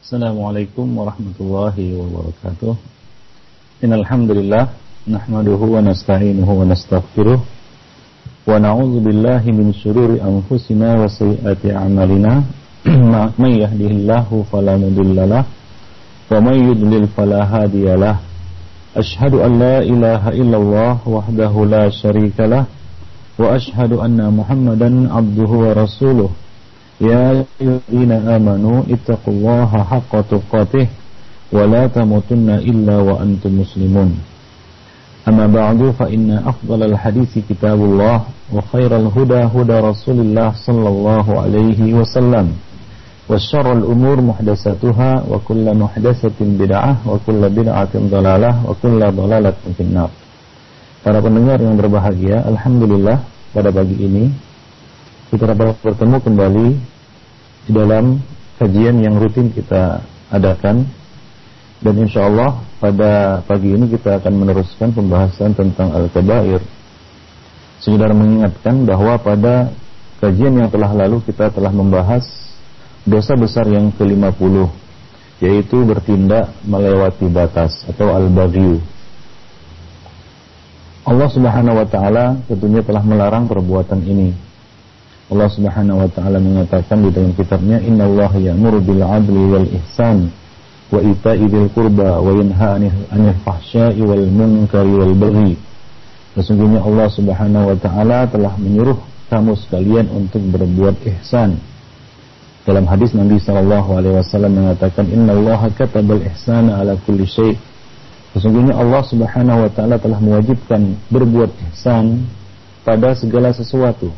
Assalamualaikum warahmatullahi wabarakatuh. Innal hamdalillah wa nasta'inuhu wa nastaghfiruh wa na'udzu billahi min shururi anfusina wa sayyiati a'malina. Man yahdihillahu fala mudhillalah wa man yudlil fala. Ashhadu an la illallah wahdahu la syarikalah wa ashhadu anna Muhammadan abduhu wa rasuluh. يا أيها الذين آمنوا اتقوا الله حق تقاته ولا تموتن إلا وأنتم مسلمون أما بعد فإن أفضل الحديث كتاب الله وخير الهدى هدى رسول الله صلى الله عليه وسلم وشر الأمور محدثاتها وكل محدثة بدعة وكل بدعة ضلالة وكل ضلالة في النار Para pendengar yang berbahagia, Alhamdulillah pada pagi ini kita dapat bertemu kembali di dalam kajian yang rutin kita adakan. Dan insya Allah pada pagi ini kita akan meneruskan pembahasan tentang Al-Kabair. Sekedar mengingatkan bahwa pada kajian yang telah lalu kita telah membahas dosa besar yang ke-50 yaitu bertindak melewati batas atau al-baghyu. Allah Subhanahu wa taala tentunya telah melarang perbuatan ini Allah Subhanahu wa taala mengatakan di dalam kitabnya innallaha ya'muru bil 'adli wal ihsan wa ita'i dzil qurba wa yanha 'anil fahsya'i wal munkari wal baghi. Sesungguhnya Allah Subhanahu wa taala telah menyuruh kamu sekalian untuk berbuat ihsan. Dalam hadis Nabi sallallahu alaihi wasallam mengatakan innallaha katabal ihsana ala kulli syai'. Sesungguhnya Allah Subhanahu wa taala telah mewajibkan berbuat ihsan pada segala sesuatu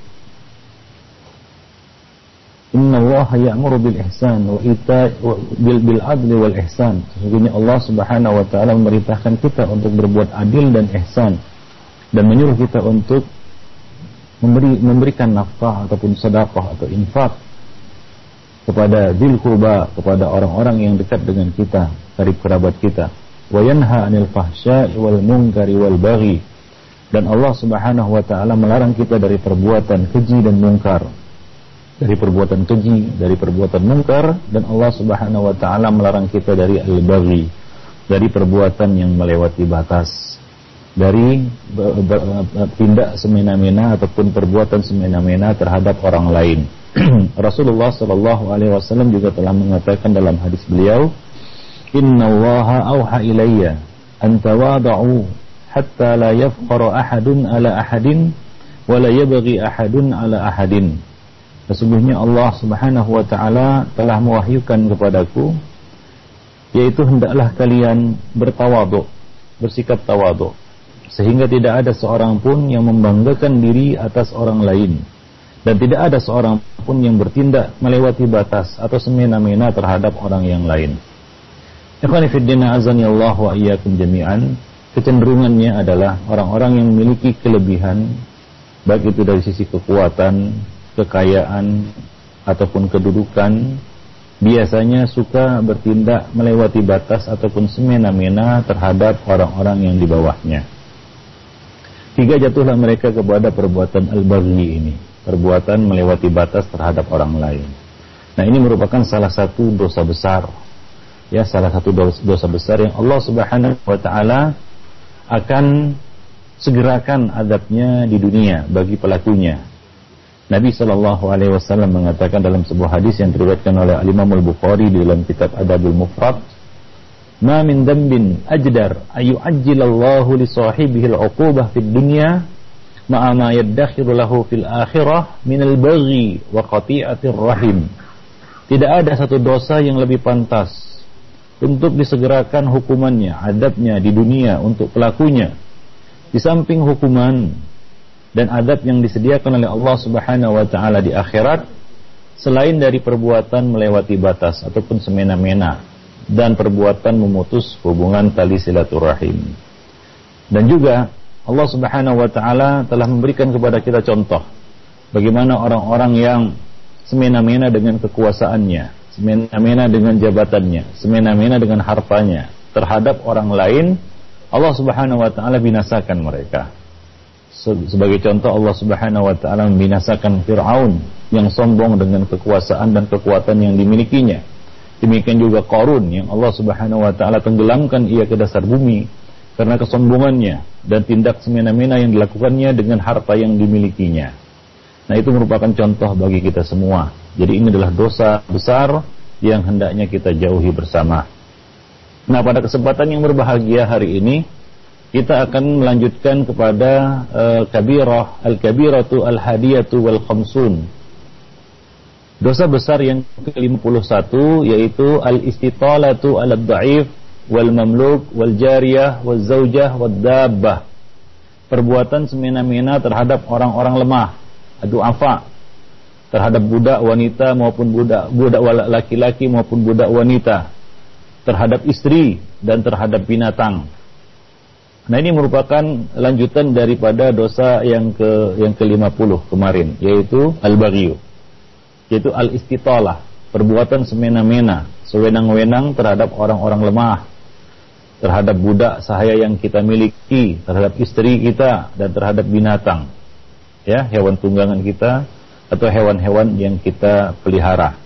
Inna Allah ya'muru bil ihsan wa ita bil bil adli wal ihsan. Sesungguhnya Allah Subhanahu wa taala memerintahkan kita untuk berbuat adil dan ihsan dan menyuruh kita untuk memberi memberikan nafkah ataupun sedekah atau infak kepada dil kurba kepada orang-orang yang dekat dengan kita, karib kerabat kita. Wa yanha 'anil fahsya'i wal munkari wal baghi. Dan Allah Subhanahu wa taala melarang kita dari perbuatan keji dan mungkar dari perbuatan keji, dari perbuatan mungkar dan Allah Subhanahu wa taala melarang kita dari al-baghi, dari perbuatan yang melewati batas, dari tindak semena-mena ataupun perbuatan semena-mena terhadap orang lain. Rasulullah Shallallahu alaihi wasallam juga telah mengatakan dalam hadis beliau, "Inna Allah auha ilayya an tawada'u hatta la yafqara ahadun ala ahadin wa la yabghi ahadun ala ahadin." Sesungguhnya Allah Subhanahu wa taala telah mewahyukan kepadaku yaitu hendaklah kalian bertawaduk, bersikap tawaduk sehingga tidak ada seorang pun yang membanggakan diri atas orang lain. Dan tidak ada seorang pun yang bertindak melewati batas atau semena-mena terhadap orang yang lain. Allah wa iyyakum jami'an. Kecenderungannya adalah orang-orang yang memiliki kelebihan baik itu dari sisi kekuatan, kekayaan ataupun kedudukan biasanya suka bertindak melewati batas ataupun semena-mena terhadap orang-orang yang di bawahnya. Tiga jatuhlah mereka kepada perbuatan al-baghi ini, perbuatan melewati batas terhadap orang lain. Nah, ini merupakan salah satu dosa besar. Ya, salah satu dosa besar yang Allah Subhanahu wa taala akan segerakan adabnya di dunia bagi pelakunya Nabi Shallallahu Alaihi Wasallam mengatakan dalam sebuah hadis yang diriwayatkan oleh Imam Al Bukhari di dalam kitab Adabul Mufrad, "Ma min dambin ajdar ayu ajjilallahu li sahibihi al-uqubah fid dunya ma'a ma yaddakhiru lahu fil akhirah min al-baghi wa qati'atir rahim." Tidak ada satu dosa yang lebih pantas untuk disegerakan hukumannya, adabnya di dunia untuk pelakunya. Di samping hukuman dan adab yang disediakan oleh Allah Subhanahu wa taala di akhirat selain dari perbuatan melewati batas ataupun semena-mena dan perbuatan memutus hubungan tali silaturahim. Dan juga Allah Subhanahu wa taala telah memberikan kepada kita contoh bagaimana orang-orang yang semena-mena dengan kekuasaannya, semena-mena dengan jabatannya, semena-mena dengan hartanya terhadap orang lain, Allah Subhanahu wa taala binasakan mereka. Sebagai contoh Allah Subhanahu wa taala membinasakan Firaun yang sombong dengan kekuasaan dan kekuatan yang dimilikinya. Demikian juga Qarun yang Allah Subhanahu wa taala tenggelamkan ia ke dasar bumi karena kesombongannya dan tindak semena-mena yang dilakukannya dengan harta yang dimilikinya. Nah, itu merupakan contoh bagi kita semua. Jadi ini adalah dosa besar yang hendaknya kita jauhi bersama. Nah, pada kesempatan yang berbahagia hari ini kita akan melanjutkan kepada uh, kabirah al-kabiratu al-hadiyatu wal khamsun. Dosa besar yang ke-51 yaitu al-istitalatu al-dha'if wal mamluk wal jariyah wal zaujah wal dabbah. Perbuatan semena-mena terhadap orang-orang lemah, adu afa terhadap budak wanita maupun budak budak laki-laki maupun budak wanita, terhadap istri dan terhadap binatang. Nah ini merupakan lanjutan daripada dosa yang ke yang ke-50 kemarin yaitu al-baghyu. Yaitu al-istitalah, perbuatan semena-mena, sewenang-wenang terhadap orang-orang lemah, terhadap budak sahaya yang kita miliki, terhadap istri kita dan terhadap binatang. Ya, hewan tunggangan kita atau hewan-hewan yang kita pelihara.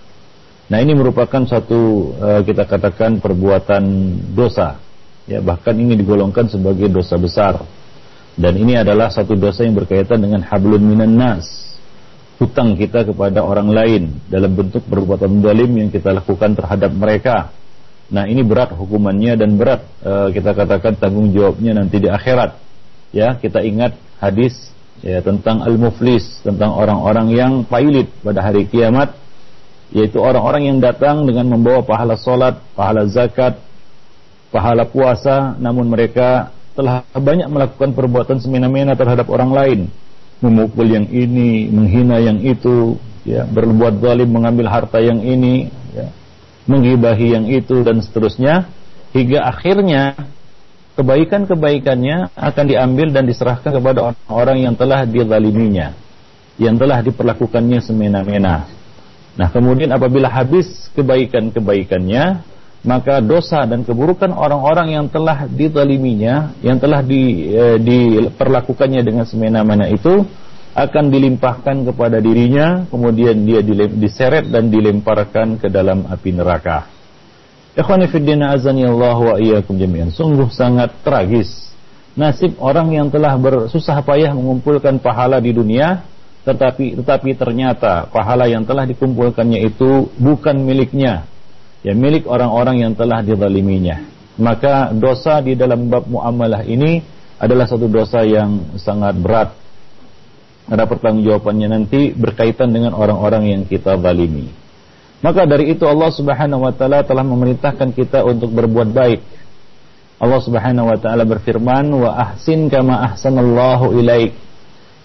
Nah, ini merupakan satu uh, kita katakan perbuatan dosa. Ya, bahkan ini digolongkan sebagai dosa besar. Dan ini adalah satu dosa yang berkaitan dengan hablun minan nas. Hutang kita kepada orang lain dalam bentuk perbuatan zalim yang kita lakukan terhadap mereka Nah ini berat hukumannya dan berat e, kita katakan tanggung jawabnya nanti di akhirat. Ya kita ingat hadis ya tentang al-muflis tentang orang-orang yang pailit pada hari kiamat yaitu orang-orang yang datang dengan membawa pahala solat, pahala zakat, pahala puasa, namun mereka telah banyak melakukan perbuatan semena-mena terhadap orang lain, memukul yang ini, menghina yang itu, ya, berbuat zalim, mengambil harta yang ini, ya, menggibahi yang itu dan seterusnya hingga akhirnya kebaikan-kebaikannya akan diambil dan diserahkan kepada orang-orang yang telah dizaliminya yang telah diperlakukannya semena-mena. Nah kemudian apabila habis kebaikan-kebaikannya maka dosa dan keburukan orang-orang yang telah dizaliminya yang telah di, eh, diperlakukannya dengan semena-mena itu akan dilimpahkan kepada dirinya, kemudian dia diseret dan dilemparkan ke dalam api neraka. Ikhwani azani Allah wa iyyakum jami'an. Sungguh sangat tragis nasib orang yang telah bersusah payah mengumpulkan pahala di dunia tetapi tetapi ternyata pahala yang telah dikumpulkannya itu bukan miliknya ya milik orang-orang yang telah dizaliminya maka dosa di dalam bab muamalah ini adalah satu dosa yang sangat berat ada pertanggungjawabannya nanti berkaitan dengan orang-orang yang kita zalimi. Maka dari itu Allah Subhanahu wa taala telah memerintahkan kita untuk berbuat baik. Allah Subhanahu wa taala berfirman, "Wa ahsin kama ahsanallahu ilaik."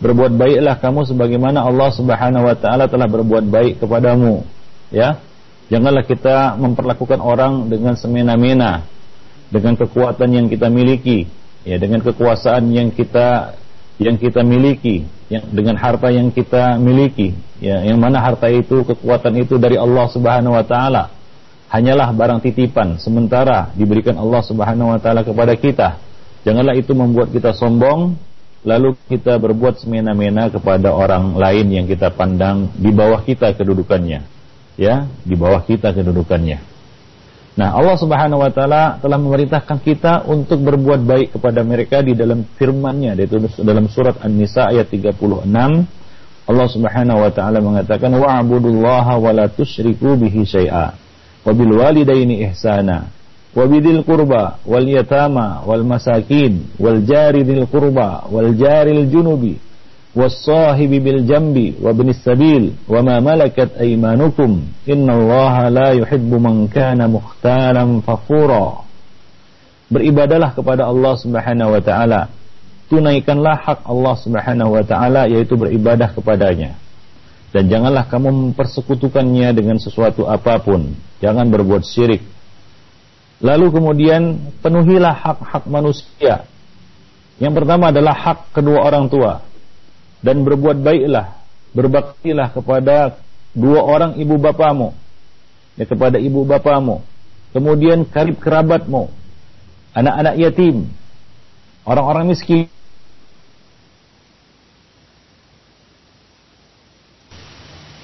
Berbuat baiklah kamu sebagaimana Allah Subhanahu wa taala telah berbuat baik kepadamu. Ya. Janganlah kita memperlakukan orang dengan semena-mena, dengan kekuatan yang kita miliki, ya, dengan kekuasaan yang kita yang kita miliki, yang dengan harta yang kita miliki, ya, yang mana harta itu kekuatan itu dari Allah Subhanahu wa taala. Hanyalah barang titipan sementara diberikan Allah Subhanahu wa taala kepada kita. Janganlah itu membuat kita sombong lalu kita berbuat semena-mena kepada orang lain yang kita pandang di bawah kita kedudukannya. Ya, di bawah kita kedudukannya. Nah, Allah Subhanahu wa taala telah memerintahkan kita untuk berbuat baik kepada mereka di dalam firman-Nya yaitu dalam surat An-Nisa ayat 36. Allah Subhanahu wa taala mengatakan wa'budullaha wa la tusyriku bihi syai'a wa bil walidaini ihsana wa bidil qurba wal yatama wal masakin wal jari dil qurba wal jaril junubi والصاحب بالجنب وابن السبيل وما ملكت أيمانكم إن الله لا يحب من كان مختالا فخورا Beribadalah kepada Allah Subhanahu wa taala. Tunaikanlah hak Allah Subhanahu wa taala yaitu beribadah kepadanya. Dan janganlah kamu mempersekutukannya dengan sesuatu apapun. Jangan berbuat syirik. Lalu kemudian penuhilah hak-hak manusia. Yang pertama adalah hak kedua orang tua dan berbuat baiklah, berbaktilah kepada dua orang ibu bapamu, ya kepada ibu bapamu, kemudian karib kerabatmu, anak-anak yatim, orang-orang miskin.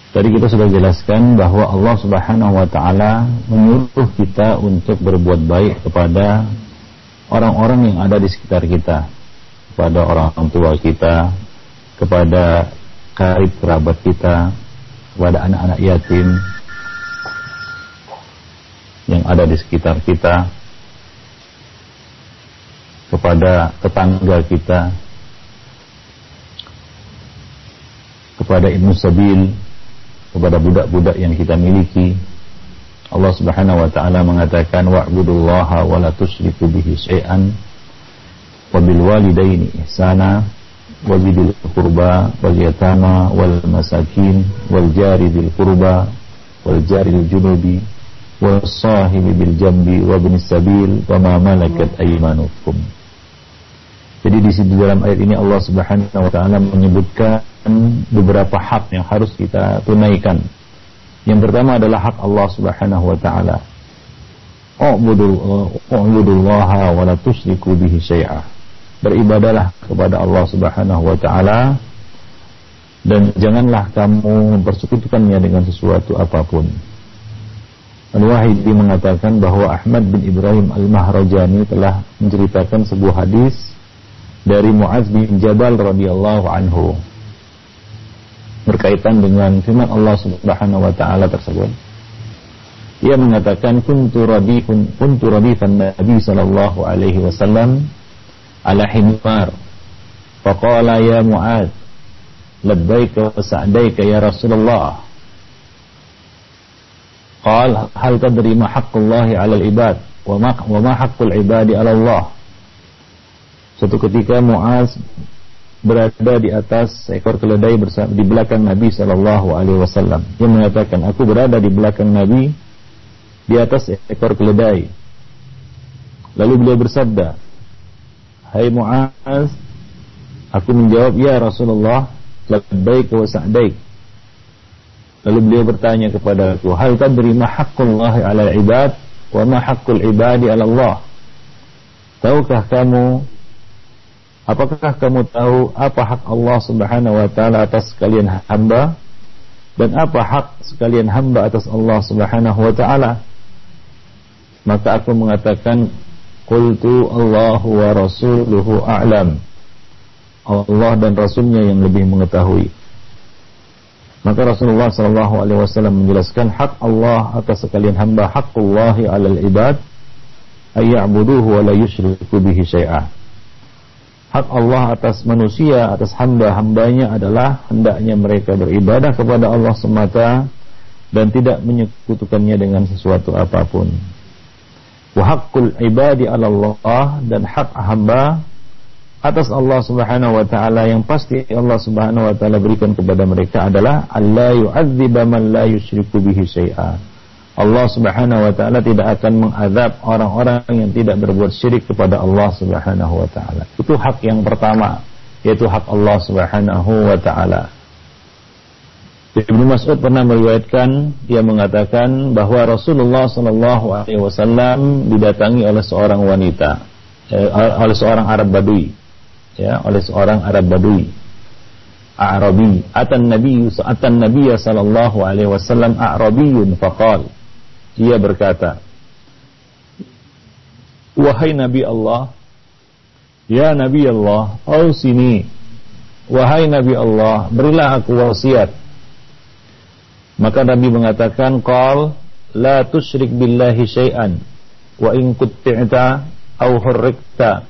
Tadi kita sudah jelaskan bahwa Allah Subhanahu wa taala menyuruh kita untuk berbuat baik kepada orang-orang yang ada di sekitar kita, kepada orang tua kita, kepada karib kerabat kita, kepada anak-anak yatim yang ada di sekitar kita, kepada tetangga kita, kepada ilmu sabil, kepada budak-budak yang kita miliki. Allah Subhanahu wa taala mengatakan wa'budullaha wa la tusyriku bihi syai'an wa bil walidaini ihsana bidil qurba wal yatama wal masakin wal jari bil jambi bin sabil wa ma malakat aymanukum jadi di sini dalam ayat ini Allah Subhanahu wa taala menyebutkan beberapa hak yang harus kita tunaikan. Yang pertama adalah hak Allah Subhanahu wa taala. U'budullaha wa la tusyriku bihi syai'a. Beribadalah kepada Allah Subhanahu wa taala dan janganlah kamu mempersekutukannya dengan sesuatu apa pun. Al-Wahidi mengatakan bahwa Ahmad bin Ibrahim Al-Mahrajani telah menceritakan sebuah hadis dari Muaz bin Jabal radhiyallahu anhu berkaitan dengan firman Allah Subhanahu wa taala tersebut. Ia mengatakan kuntu radifun kuntu radifan Nabi sallallahu alaihi wasallam ala himar. Faqala ya Muaz labbaika wa sa'daika ya Rasulullah. قال هل تدري ما حق الله على العباد وما, وما حق العباد على الله Suatu ketika Muaz berada di atas ekor keledai bersama di belakang Nabi Shallallahu Alaihi Wasallam. Dia mengatakan, aku berada di belakang Nabi di atas ekor keledai. Lalu beliau bersabda, Hai Muaz, aku menjawab, Ya Rasulullah, labbaik wa sa'daik. Lalu beliau bertanya kepada aku, Hal tadri ma haqqullahi ala ibad wa ma haqqul ibadi ala Allah? Tahukah kamu Apakah kamu tahu apa hak Allah Subhanahu wa taala atas sekalian hamba dan apa hak sekalian hamba atas Allah Subhanahu wa taala? Maka aku mengatakan qultu Allah wa rasuluhu a'lam. Allah dan rasulnya yang lebih mengetahui. Maka Rasulullah sallallahu alaihi wasallam menjelaskan hak Allah atas sekalian hamba haqqullahi 'alal ibad ay ya'buduhu wa la bihi syai'ah hak Allah atas manusia, atas hamba-hambanya adalah hendaknya mereka beribadah kepada Allah semata dan tidak menyekutukannya dengan sesuatu apa pun. Wa ibadi ala Allah dan hak hamba atas Allah Subhanahu wa taala yang pasti Allah Subhanahu wa taala berikan kepada mereka adalah alla yu'adziba man la yusyriku bihi syai'a Allah Subhanahu wa taala tidak akan mengazab orang-orang yang tidak berbuat syirik kepada Allah Subhanahu wa taala. Itu hak yang pertama, yaitu hak Allah Subhanahu wa taala. Ibnu Mas'ud pernah meriwayatkan dia mengatakan bahwa Rasulullah Shallallahu alaihi wasallam didatangi oleh seorang wanita eh, oleh seorang Arab Badui ya oleh seorang Arab Badui Arabi. Atan Nabi atan Nabi sallallahu alaihi wasallam Arabiyun faqal. Dia berkata, Wahai Nabi Allah, Ya Nabi Allah, sini, Wahai Nabi Allah, berilah aku wasiat. Maka Nabi mengatakan, Qal, la tusyrik billahi syai'an, wa in kutti'ta au hurrikta,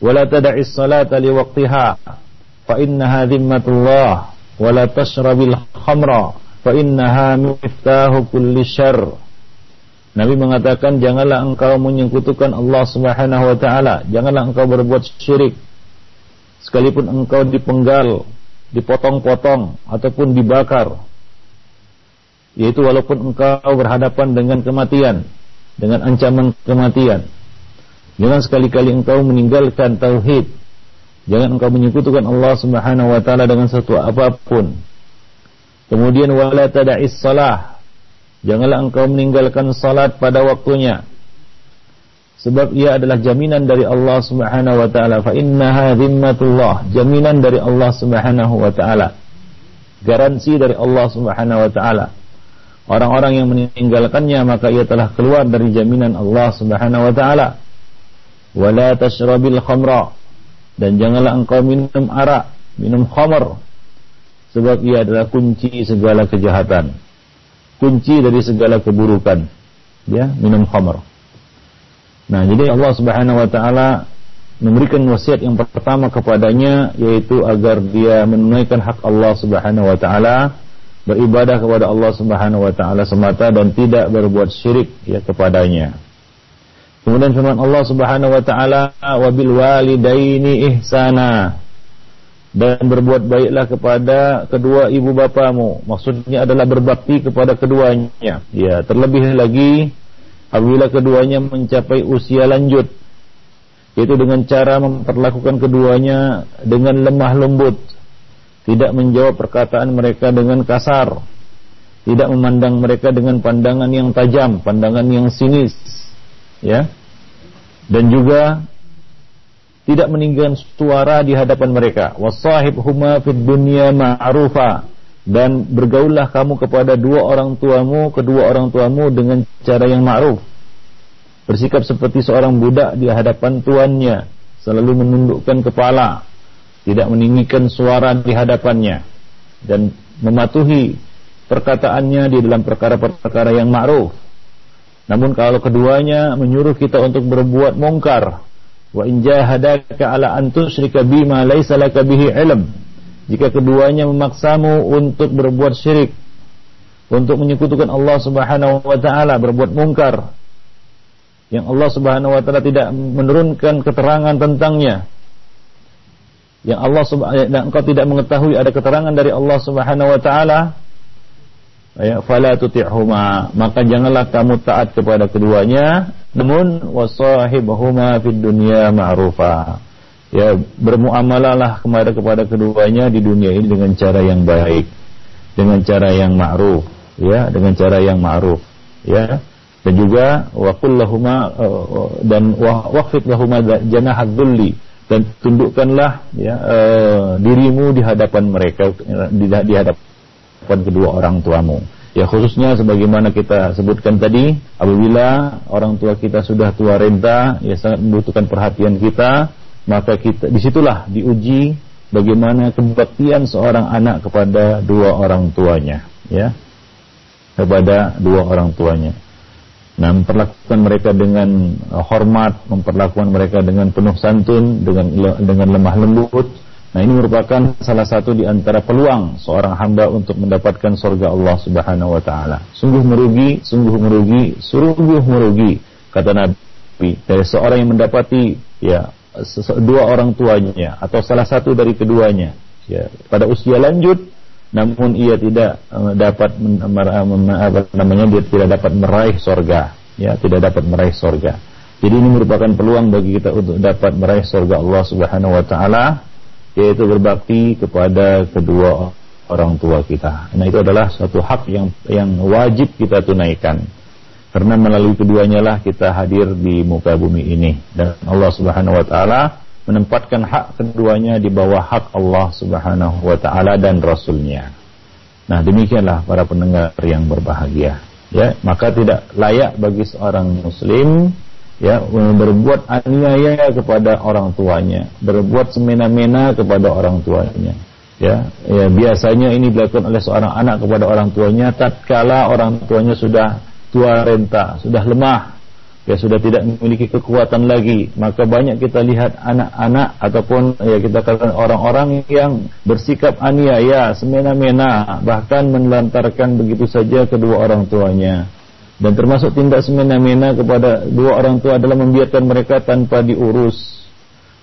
wa la tada'is salata li waqtiha, fa innaha dhimmatullah, wa la tashrabil khamra, fa innaha miftahu kulli syarr. Nabi mengatakan janganlah engkau menyekutukan Allah Subhanahu wa taala, janganlah engkau berbuat syirik. Sekalipun engkau dipenggal, dipotong-potong ataupun dibakar. Yaitu walaupun engkau berhadapan dengan kematian, dengan ancaman kematian. Jangan sekali-kali engkau meninggalkan tauhid. Jangan engkau menyekutukan Allah Subhanahu wa taala dengan sesuatu apa pun. Kemudian wala tada'is salah Janganlah engkau meninggalkan salat pada waktunya. Sebab ia adalah jaminan dari Allah Subhanahu wa taala. Fa innaha dhimmatullah, jaminan dari Allah Subhanahu wa taala. Garansi dari Allah Subhanahu wa taala. Orang-orang yang meninggalkannya maka ia telah keluar dari jaminan Allah Subhanahu wa taala. Wala tashrabil khamra dan janganlah engkau minum arak, minum khamr sebab ia adalah kunci segala kejahatan. Kunci dari segala keburukan. Ya, minum khamr. Nah, jadi Allah Subhanahu wa taala memberikan wasiat yang pertama kepadanya yaitu agar dia menunaikan hak Allah Subhanahu wa taala beribadah kepada Allah Subhanahu wa taala semata dan tidak berbuat syirik ya kepadanya. Kemudian firman Allah Subhanahu wa taala wabil walidaini ihsana dan berbuat baiklah kepada kedua ibu bapamu. Maksudnya adalah berbakti kepada keduanya. Ya, terlebih lagi apabila keduanya mencapai usia lanjut yaitu dengan cara memperlakukan keduanya dengan lemah lembut, tidak menjawab perkataan mereka dengan kasar, tidak memandang mereka dengan pandangan yang tajam, pandangan yang sinis, ya, dan juga tidak meninggalkan suara di hadapan mereka. Wasahib huma fid dunya ma'rufa. Dan bergaullah kamu kepada dua orang tuamu, kedua orang tuamu dengan cara yang ma'ruf. Bersikap seperti seorang budak di hadapan tuannya, selalu menundukkan kepala, tidak meninggikan suara di hadapannya, dan mematuhi perkataannya di dalam perkara-perkara yang ma'ruf. Namun kalau keduanya menyuruh kita untuk berbuat mungkar, wa in jahadaka ala an tusyrika bima laisa laka bihi ilm. Jika keduanya memaksamu untuk berbuat syirik, untuk menyekutukan Allah Subhanahu wa taala, berbuat mungkar, yang Allah Subhanahu wa taala tidak menurunkan keterangan tentangnya. Yang Allah Subhanahu dan engkau tidak mengetahui ada keterangan dari Allah Subhanahu wa taala, ya fala tuti'huma, maka janganlah kamu taat kepada keduanya, namun wasahibhuma fid dunya ma'rufa. Ya, bermuamalah kepada kepada keduanya di dunia ini dengan cara yang baik, dengan cara yang ma'ruf, ya, dengan cara yang ma'ruf, ya. Dan juga waqul lahuma uh, dan waqfid lahuma janahad dhulli dan tundukkanlah ya uh, dirimu di hadapan mereka di, di hadapan kedua orang tuamu. Ya khususnya sebagaimana kita sebutkan tadi apabila orang tua kita sudah tua renta ya sangat membutuhkan perhatian kita maka kita di situlah diuji bagaimana kebaktian seorang anak kepada dua orang tuanya ya. Kepada dua orang tuanya Nah, memperlakukan mereka dengan uh, hormat, memperlakukan mereka dengan penuh santun, dengan dengan lemah lembut. Nah, ini merupakan salah satu di antara peluang seorang hamba untuk mendapatkan surga Allah Subhanahu wa taala. Sungguh merugi, sungguh merugi, sungguh merugi kata Nabi dari seorang yang mendapati ya dua orang tuanya atau salah satu dari keduanya ya pada usia lanjut namun ia tidak uh, dapat apa namanya dia tidak dapat meraih sorga. Ya tidak dapat meraih sorga. Jadi ini merupakan peluang bagi kita untuk dapat meraih sorga Allah Subhanahu Wa Taala yaitu berbakti kepada kedua orang tua kita. Nah itu adalah suatu hak yang yang wajib kita tunaikan. Karena melalui keduanya lah kita hadir di muka bumi ini. Dan Allah Subhanahu Wa Taala menempatkan hak keduanya di bawah hak Allah Subhanahu wa taala dan rasulnya. Nah, demikianlah para pendengar yang berbahagia. Ya, maka tidak layak bagi seorang muslim ya berbuat aniaya kepada orang tuanya, berbuat semena-mena kepada orang tuanya. Ya, ya biasanya ini dilakukan oleh seorang anak kepada orang tuanya tatkala orang tuanya sudah tua renta, sudah lemah, ya sudah tidak memiliki kekuatan lagi maka banyak kita lihat anak-anak ataupun ya kita katakan orang-orang yang bersikap aniaya semena-mena bahkan menelantarkan begitu saja kedua orang tuanya. Dan termasuk tindak semena-mena kepada dua orang tua adalah membiarkan mereka tanpa diurus.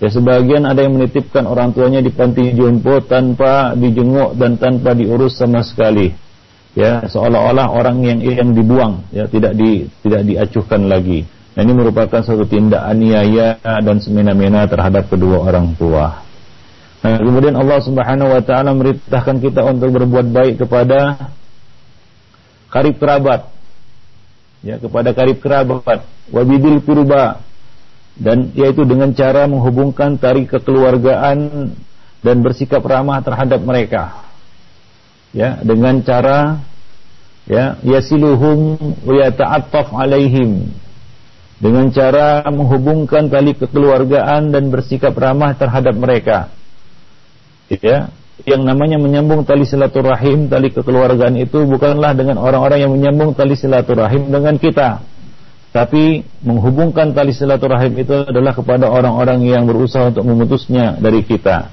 Ya sebagian ada yang menitipkan orang tuanya di panti jompo tanpa dijenguk dan tanpa diurus sama sekali ya seolah-olah orang yang yang dibuang ya tidak di tidak diacuhkan lagi. Nah, ini merupakan satu tindak aniaya dan semena-mena terhadap kedua orang tua. Nah kemudian Allah Subhanahu wa taala memerintahkan kita untuk berbuat baik kepada karib kerabat. Ya kepada karib kerabat. Wabidil kurba dan yaitu dengan cara menghubungkan tari kekeluargaan dan bersikap ramah terhadap mereka ya dengan cara ya yasiluhum wa yata'attaf alaihim dengan cara menghubungkan tali kekeluargaan dan bersikap ramah terhadap mereka ya yang namanya menyambung tali silaturahim, tali kekeluargaan itu bukanlah dengan orang-orang yang menyambung tali silaturahim dengan kita. Tapi menghubungkan tali silaturahim itu adalah kepada orang-orang yang berusaha untuk memutusnya dari kita.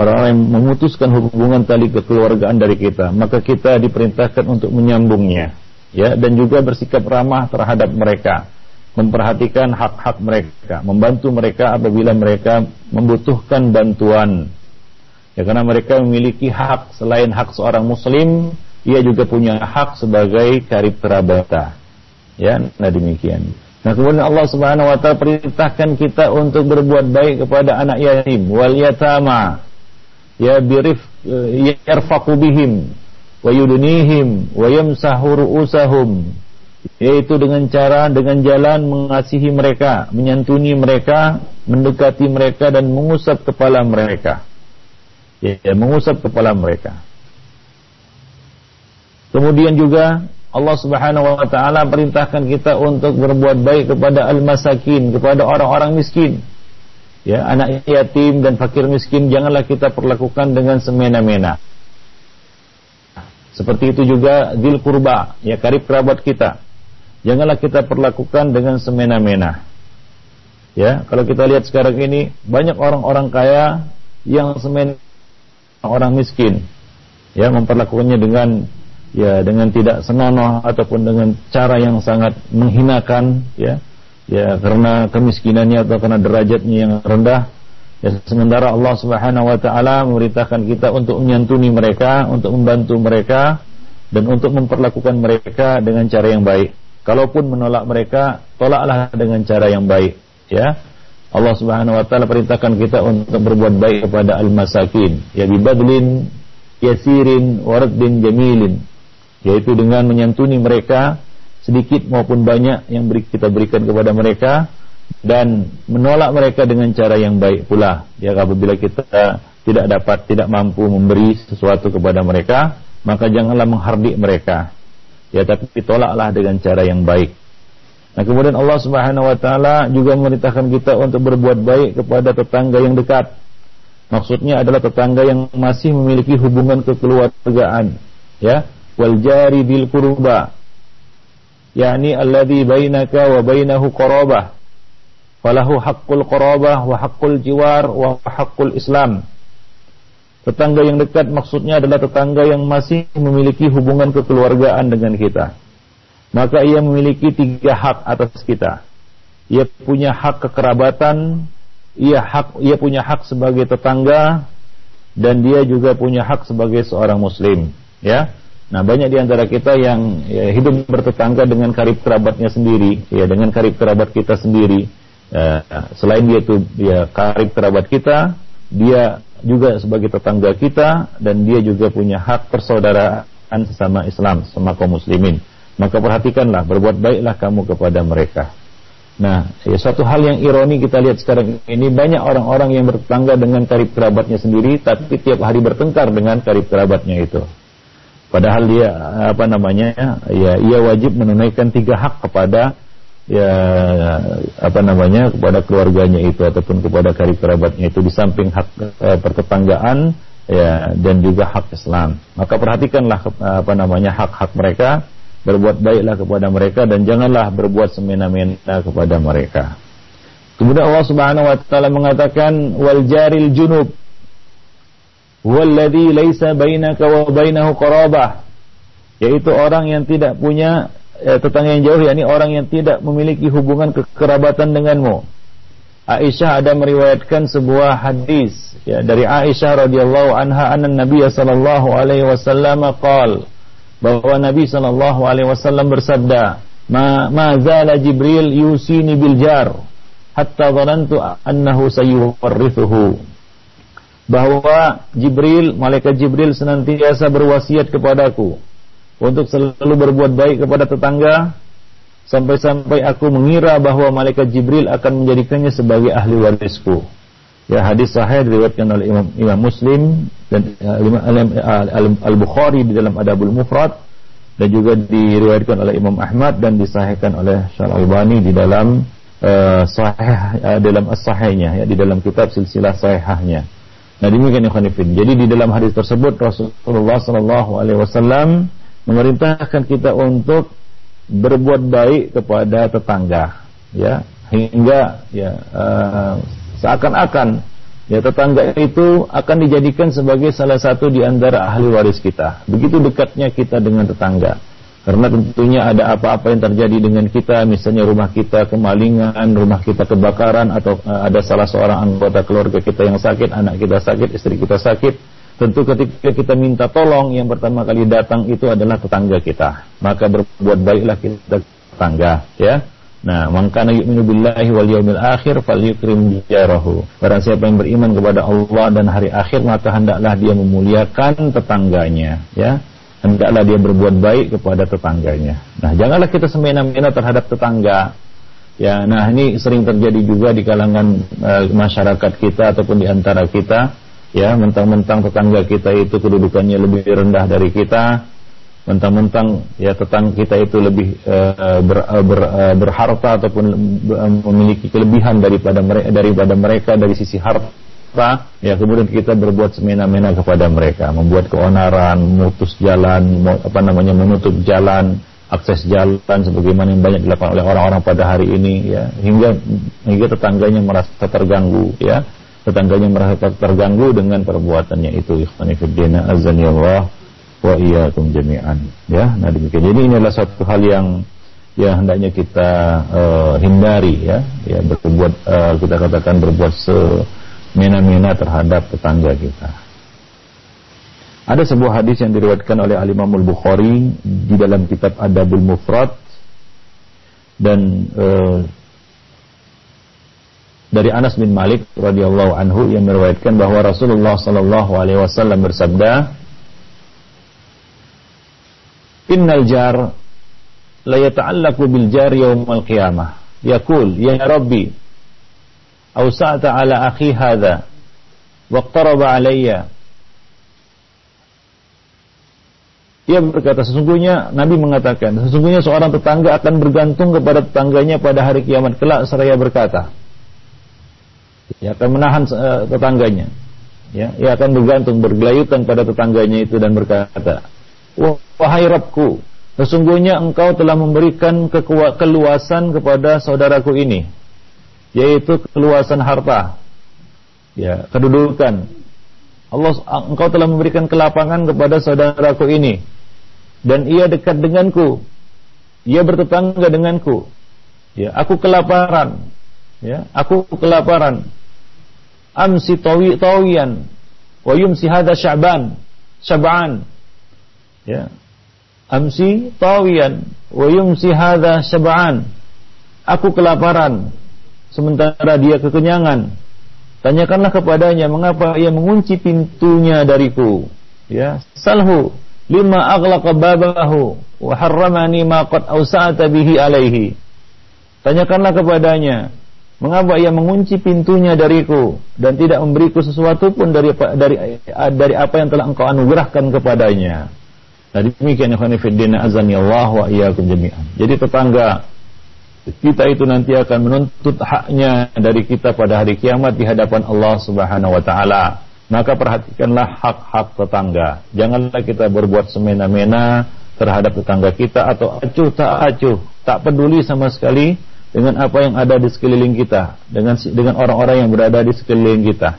Orang-orang yang memutuskan hubungan tali kekeluargaan dari kita, maka kita diperintahkan untuk menyambungnya, ya, dan juga bersikap ramah terhadap mereka, memperhatikan hak-hak mereka, membantu mereka apabila mereka membutuhkan bantuan Ya karena mereka memiliki hak selain hak seorang muslim, ia juga punya hak sebagai karib kerabat. Ya, nah demikian. Nah kemudian Allah Subhanahu wa taala perintahkan kita untuk berbuat baik kepada anak yatim wal yatama. Ya birif eh, yarfaqu bihim wa yudnihim wa yamsahu ru'usahum yaitu dengan cara dengan jalan mengasihi mereka, menyantuni mereka, mendekati mereka dan mengusap kepala mereka ya, mengusap kepala mereka. Kemudian juga Allah Subhanahu wa taala perintahkan kita untuk berbuat baik kepada al-masakin, kepada orang-orang miskin. Ya, anak yatim dan fakir miskin janganlah kita perlakukan dengan semena-mena. Seperti itu juga dil kurba, ya karib kerabat kita. Janganlah kita perlakukan dengan semena-mena. Ya, kalau kita lihat sekarang ini banyak orang-orang kaya yang semena orang miskin ya memperlakukannya dengan ya dengan tidak senonoh ataupun dengan cara yang sangat menghinakan ya ya karena kemiskinannya atau karena derajatnya yang rendah. Ya sementara Allah Subhanahu wa taala memerintahkan kita untuk menyantuni mereka untuk membantu mereka dan untuk memperlakukan mereka dengan cara yang baik. Kalaupun menolak mereka tolaklah dengan cara yang baik. Ya Allah Subhanahu wa taala perintahkan kita untuk berbuat baik kepada al-masakin, ya bibadlin yasirin waraddin jamilin, yaitu dengan menyantuni mereka sedikit maupun banyak yang beri, kita berikan kepada mereka dan menolak mereka dengan cara yang baik pula. Ya apabila kita tidak dapat, tidak mampu memberi sesuatu kepada mereka, maka janganlah menghardik mereka. Ya tapi tolaklah dengan cara yang baik. Nah kemudian Allah Subhanahu wa taala juga memerintahkan kita untuk berbuat baik kepada tetangga yang dekat. Maksudnya adalah tetangga yang masih memiliki hubungan kekeluargaan, ya. Wal jari bil qurba. Yakni alladhi bainaka wa bainahu qarabah. Falahu haqqul qarabah wa haqqul jiwar wa haqqul Islam. Tetangga yang dekat maksudnya adalah tetangga yang masih memiliki hubungan kekeluargaan dengan kita maka ia memiliki tiga hak atas kita. Ia punya hak kekerabatan, ia hak ia punya hak sebagai tetangga dan dia juga punya hak sebagai seorang muslim, ya. Nah, banyak di antara kita yang ya, hidup bertetangga dengan karib kerabatnya sendiri, ya dengan karib kerabat kita sendiri. Ya, selain dia itu ya karib kerabat kita, dia juga sebagai tetangga kita dan dia juga punya hak persaudaraan sesama Islam, sama kaum muslimin maka perhatikanlah berbuat baiklah kamu kepada mereka. Nah, ya, suatu hal yang ironi kita lihat sekarang ini banyak orang-orang yang bertetangga dengan karib kerabatnya sendiri, tapi tiap hari bertengkar dengan karib kerabatnya itu. Padahal dia apa namanya, ya ia wajib menunaikan tiga hak kepada ya apa namanya kepada keluarganya itu ataupun kepada karib kerabatnya itu di samping hak eh, pertetanggaan ya dan juga hak Islam. Maka perhatikanlah apa namanya hak-hak mereka berbuat baiklah kepada mereka dan janganlah berbuat semena-mena kepada mereka. Kemudian Allah Subhanahu wa taala mengatakan wal jaril junub walladzi laisa bainaka wa bainahu qarabah yaitu orang yang tidak punya eh, tetangga yang jauh yakni orang yang tidak memiliki hubungan kekerabatan denganmu. Aisyah ada meriwayatkan sebuah hadis ya dari Aisyah radhiyallahu anha anna Nabi sallallahu alaihi wasallam qala bahwa Nabi Shallallahu Alaihi Wasallam bersabda, ma ma zala Jibril yusini bil jar hatta dhanantu annahu sayuwarrithuhu bahwa Jibril malaikat Jibril senantiasa berwasiat kepadaku untuk selalu berbuat baik kepada tetangga sampai-sampai aku mengira bahwa malaikat Jibril akan menjadikannya sebagai ahli warisku Ya hadis sahih diriwayatkan oleh Imam, Imam Muslim dan uh, Al-Bukhari di dalam Adabul Mufrad dan juga diriwayatkan oleh Imam Ahmad dan disahihkan oleh Syekh Albani di dalam uh, sahih uh, dalam as-sahihnya ya di dalam kitab silsilah sahihahnya. Nah demikian ikhwan Jadi di dalam hadis tersebut Rasulullah Shallallahu alaihi wasallam memerintahkan kita untuk berbuat baik kepada tetangga ya hingga ya uh, seakan-akan ya tetangga itu akan dijadikan sebagai salah satu di antara ahli waris kita. Begitu dekatnya kita dengan tetangga. Karena tentunya ada apa-apa yang terjadi dengan kita, misalnya rumah kita kemalingan, rumah kita kebakaran, atau uh, ada salah seorang anggota keluarga kita yang sakit, anak kita sakit, istri kita sakit. Tentu ketika kita minta tolong, yang pertama kali datang itu adalah tetangga kita. Maka berbuat baiklah kita tetangga, ya. Nah, mangkana yu'minu billahi wal yaumil akhir falyukrim jarahu. Barang siapa yang beriman kepada Allah dan hari akhir maka hendaklah dia memuliakan tetangganya, ya. Hendaklah dia berbuat baik kepada tetangganya. Nah, janganlah kita semena-mena terhadap tetangga. Ya, nah ini sering terjadi juga di kalangan uh, masyarakat kita ataupun di antara kita, ya, mentang-mentang tetangga kita itu kedudukannya lebih rendah dari kita, mentang-mentang ya tetangga kita itu lebih uh, ber, uh, ber, uh, berharta ataupun memiliki kelebihan daripada mereka daripada mereka dari sisi harta ya kemudian kita berbuat semena-mena kepada mereka. Membuat keonaran memutus jalan apa namanya menutup jalan akses jalan sebagaimana yang banyak dilakukan oleh orang-orang pada hari ini ya. Hingga hingga tetangganya merasa terganggu ya. Tetangganya merasa terganggu dengan perbuatannya itu. Ikhwan ya Allah wa iyyakum jami'an ya. Nah demikian. Jadi ini adalah satu hal yang yang hendaknya kita uh, hindari ya. Ya berbuat uh, kita katakan berbuat semena-mena terhadap tetangga kita. Ada sebuah hadis yang diriwayatkan oleh Al Imam Bukhari di dalam kitab Adabul Mufrad dan uh, dari Anas bin Malik radhiyallahu anhu yang meriwayatkan bahwa Rasulullah sallallahu alaihi wasallam bersabda innal jar la yata'allaqu bil jar yaumal qiyamah. Yaqul ya rabbi awsa'ta ala akhi hadha waqtaraba alayya Ia berkata sesungguhnya Nabi mengatakan sesungguhnya seorang tetangga akan bergantung kepada tetangganya pada hari kiamat kelak seraya berkata. Ia akan menahan uh, tetangganya. Ya ia akan bergantung bergelayutan pada tetangganya itu dan berkata Wahai Rabbku, sesungguhnya engkau telah memberikan keluasan kepada saudaraku ini, yaitu keluasan harta, ya, kedudukan. Allah, engkau telah memberikan kelapangan kepada saudaraku ini, dan ia dekat denganku, ia bertetangga denganku. Ya, aku kelaparan, ya, aku kelaparan. Amsi tawi tawiyan, wa yumsi hada sya'ban, syab'an. Ya. Amsi tawiyan. Wa yumsi hadha syab'an. Aku kelaparan sementara dia kekenyangan. Tanyakanlah kepadanya mengapa ia mengunci pintunya dariku? Ya salhu lima aghlaqa babahu wa harramani ma qad awsa'ta bihi alaihi. Tanyakanlah kepadanya mengapa ia mengunci pintunya dariku dan tidak memberiku sesuatu pun dari dari dari apa yang telah engkau anugerahkan kepadanya? Nah demikian ikhwan fillah azani Allah wa iyyakum jami'an. Jadi tetangga kita itu nanti akan menuntut haknya dari kita pada hari kiamat di hadapan Allah Subhanahu wa taala. Maka perhatikanlah hak-hak tetangga. Janganlah kita berbuat semena-mena terhadap tetangga kita atau acuh tak acuh, tak peduli sama sekali dengan apa yang ada di sekeliling kita, dengan dengan orang-orang yang berada di sekeliling kita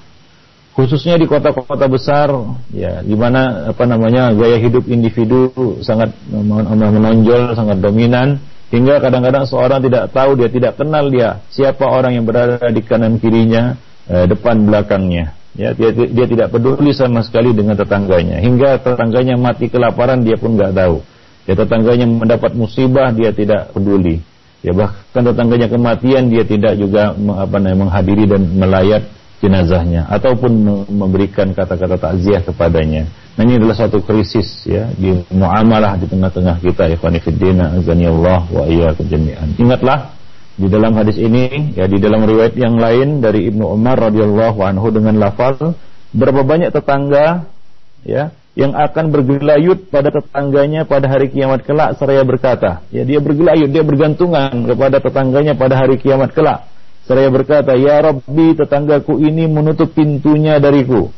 khususnya di kota-kota besar ya di mana apa namanya gaya hidup individu sangat menonjol sangat dominan hingga kadang-kadang seorang tidak tahu dia tidak kenal dia siapa orang yang berada di kanan kirinya eh, depan belakangnya. Ya dia, dia tidak peduli sama sekali dengan tetangganya. Hingga tetangganya mati kelaparan dia pun nggak tahu. Ya tetangganya mendapat musibah dia tidak peduli. Ya bahkan tetangganya kematian dia tidak juga apa namanya menghadiri dan melayat jenazahnya. Ataupun memberikan kata-kata takziah kepadanya. Nah ini adalah suatu krisis ya di muamalah di tengah-tengah kita ikhwan fillah azani Allah wa iyyakum jami'an. Ingatlah Di dalam hadis ini, ya di dalam riwayat yang lain dari Ibnu Umar radhiyallahu anhu dengan lafal berapa banyak tetangga ya yang akan bergelayut pada tetangganya pada hari kiamat kelak seraya berkata, ya dia bergelayut, dia bergantungan kepada tetangganya pada hari kiamat kelak. Seraya berkata, "Ya Rabbi, tetanggaku ini menutup pintunya dariku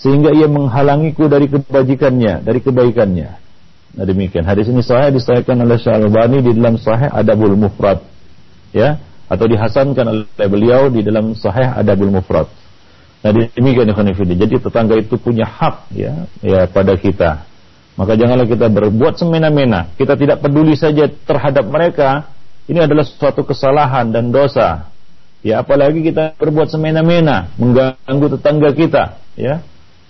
sehingga ia menghalangiku dari kebajikannya, dari kebaikannya." Nah demikian. Hadis ini sahih disahihkan oleh Syalbani di dalam Sahih Adabul Mufrad. Ya, atau dihasankan oleh beliau di dalam Sahih Adabul Mufrad. Nah demikian ikhwanifidin. Jadi tetangga itu punya hak ya, ya pada kita. Maka janganlah kita berbuat semena-mena. Kita tidak peduli saja terhadap mereka. Ini adalah suatu kesalahan dan dosa. Ya apalagi kita berbuat semena-mena, mengganggu tetangga kita. Ya,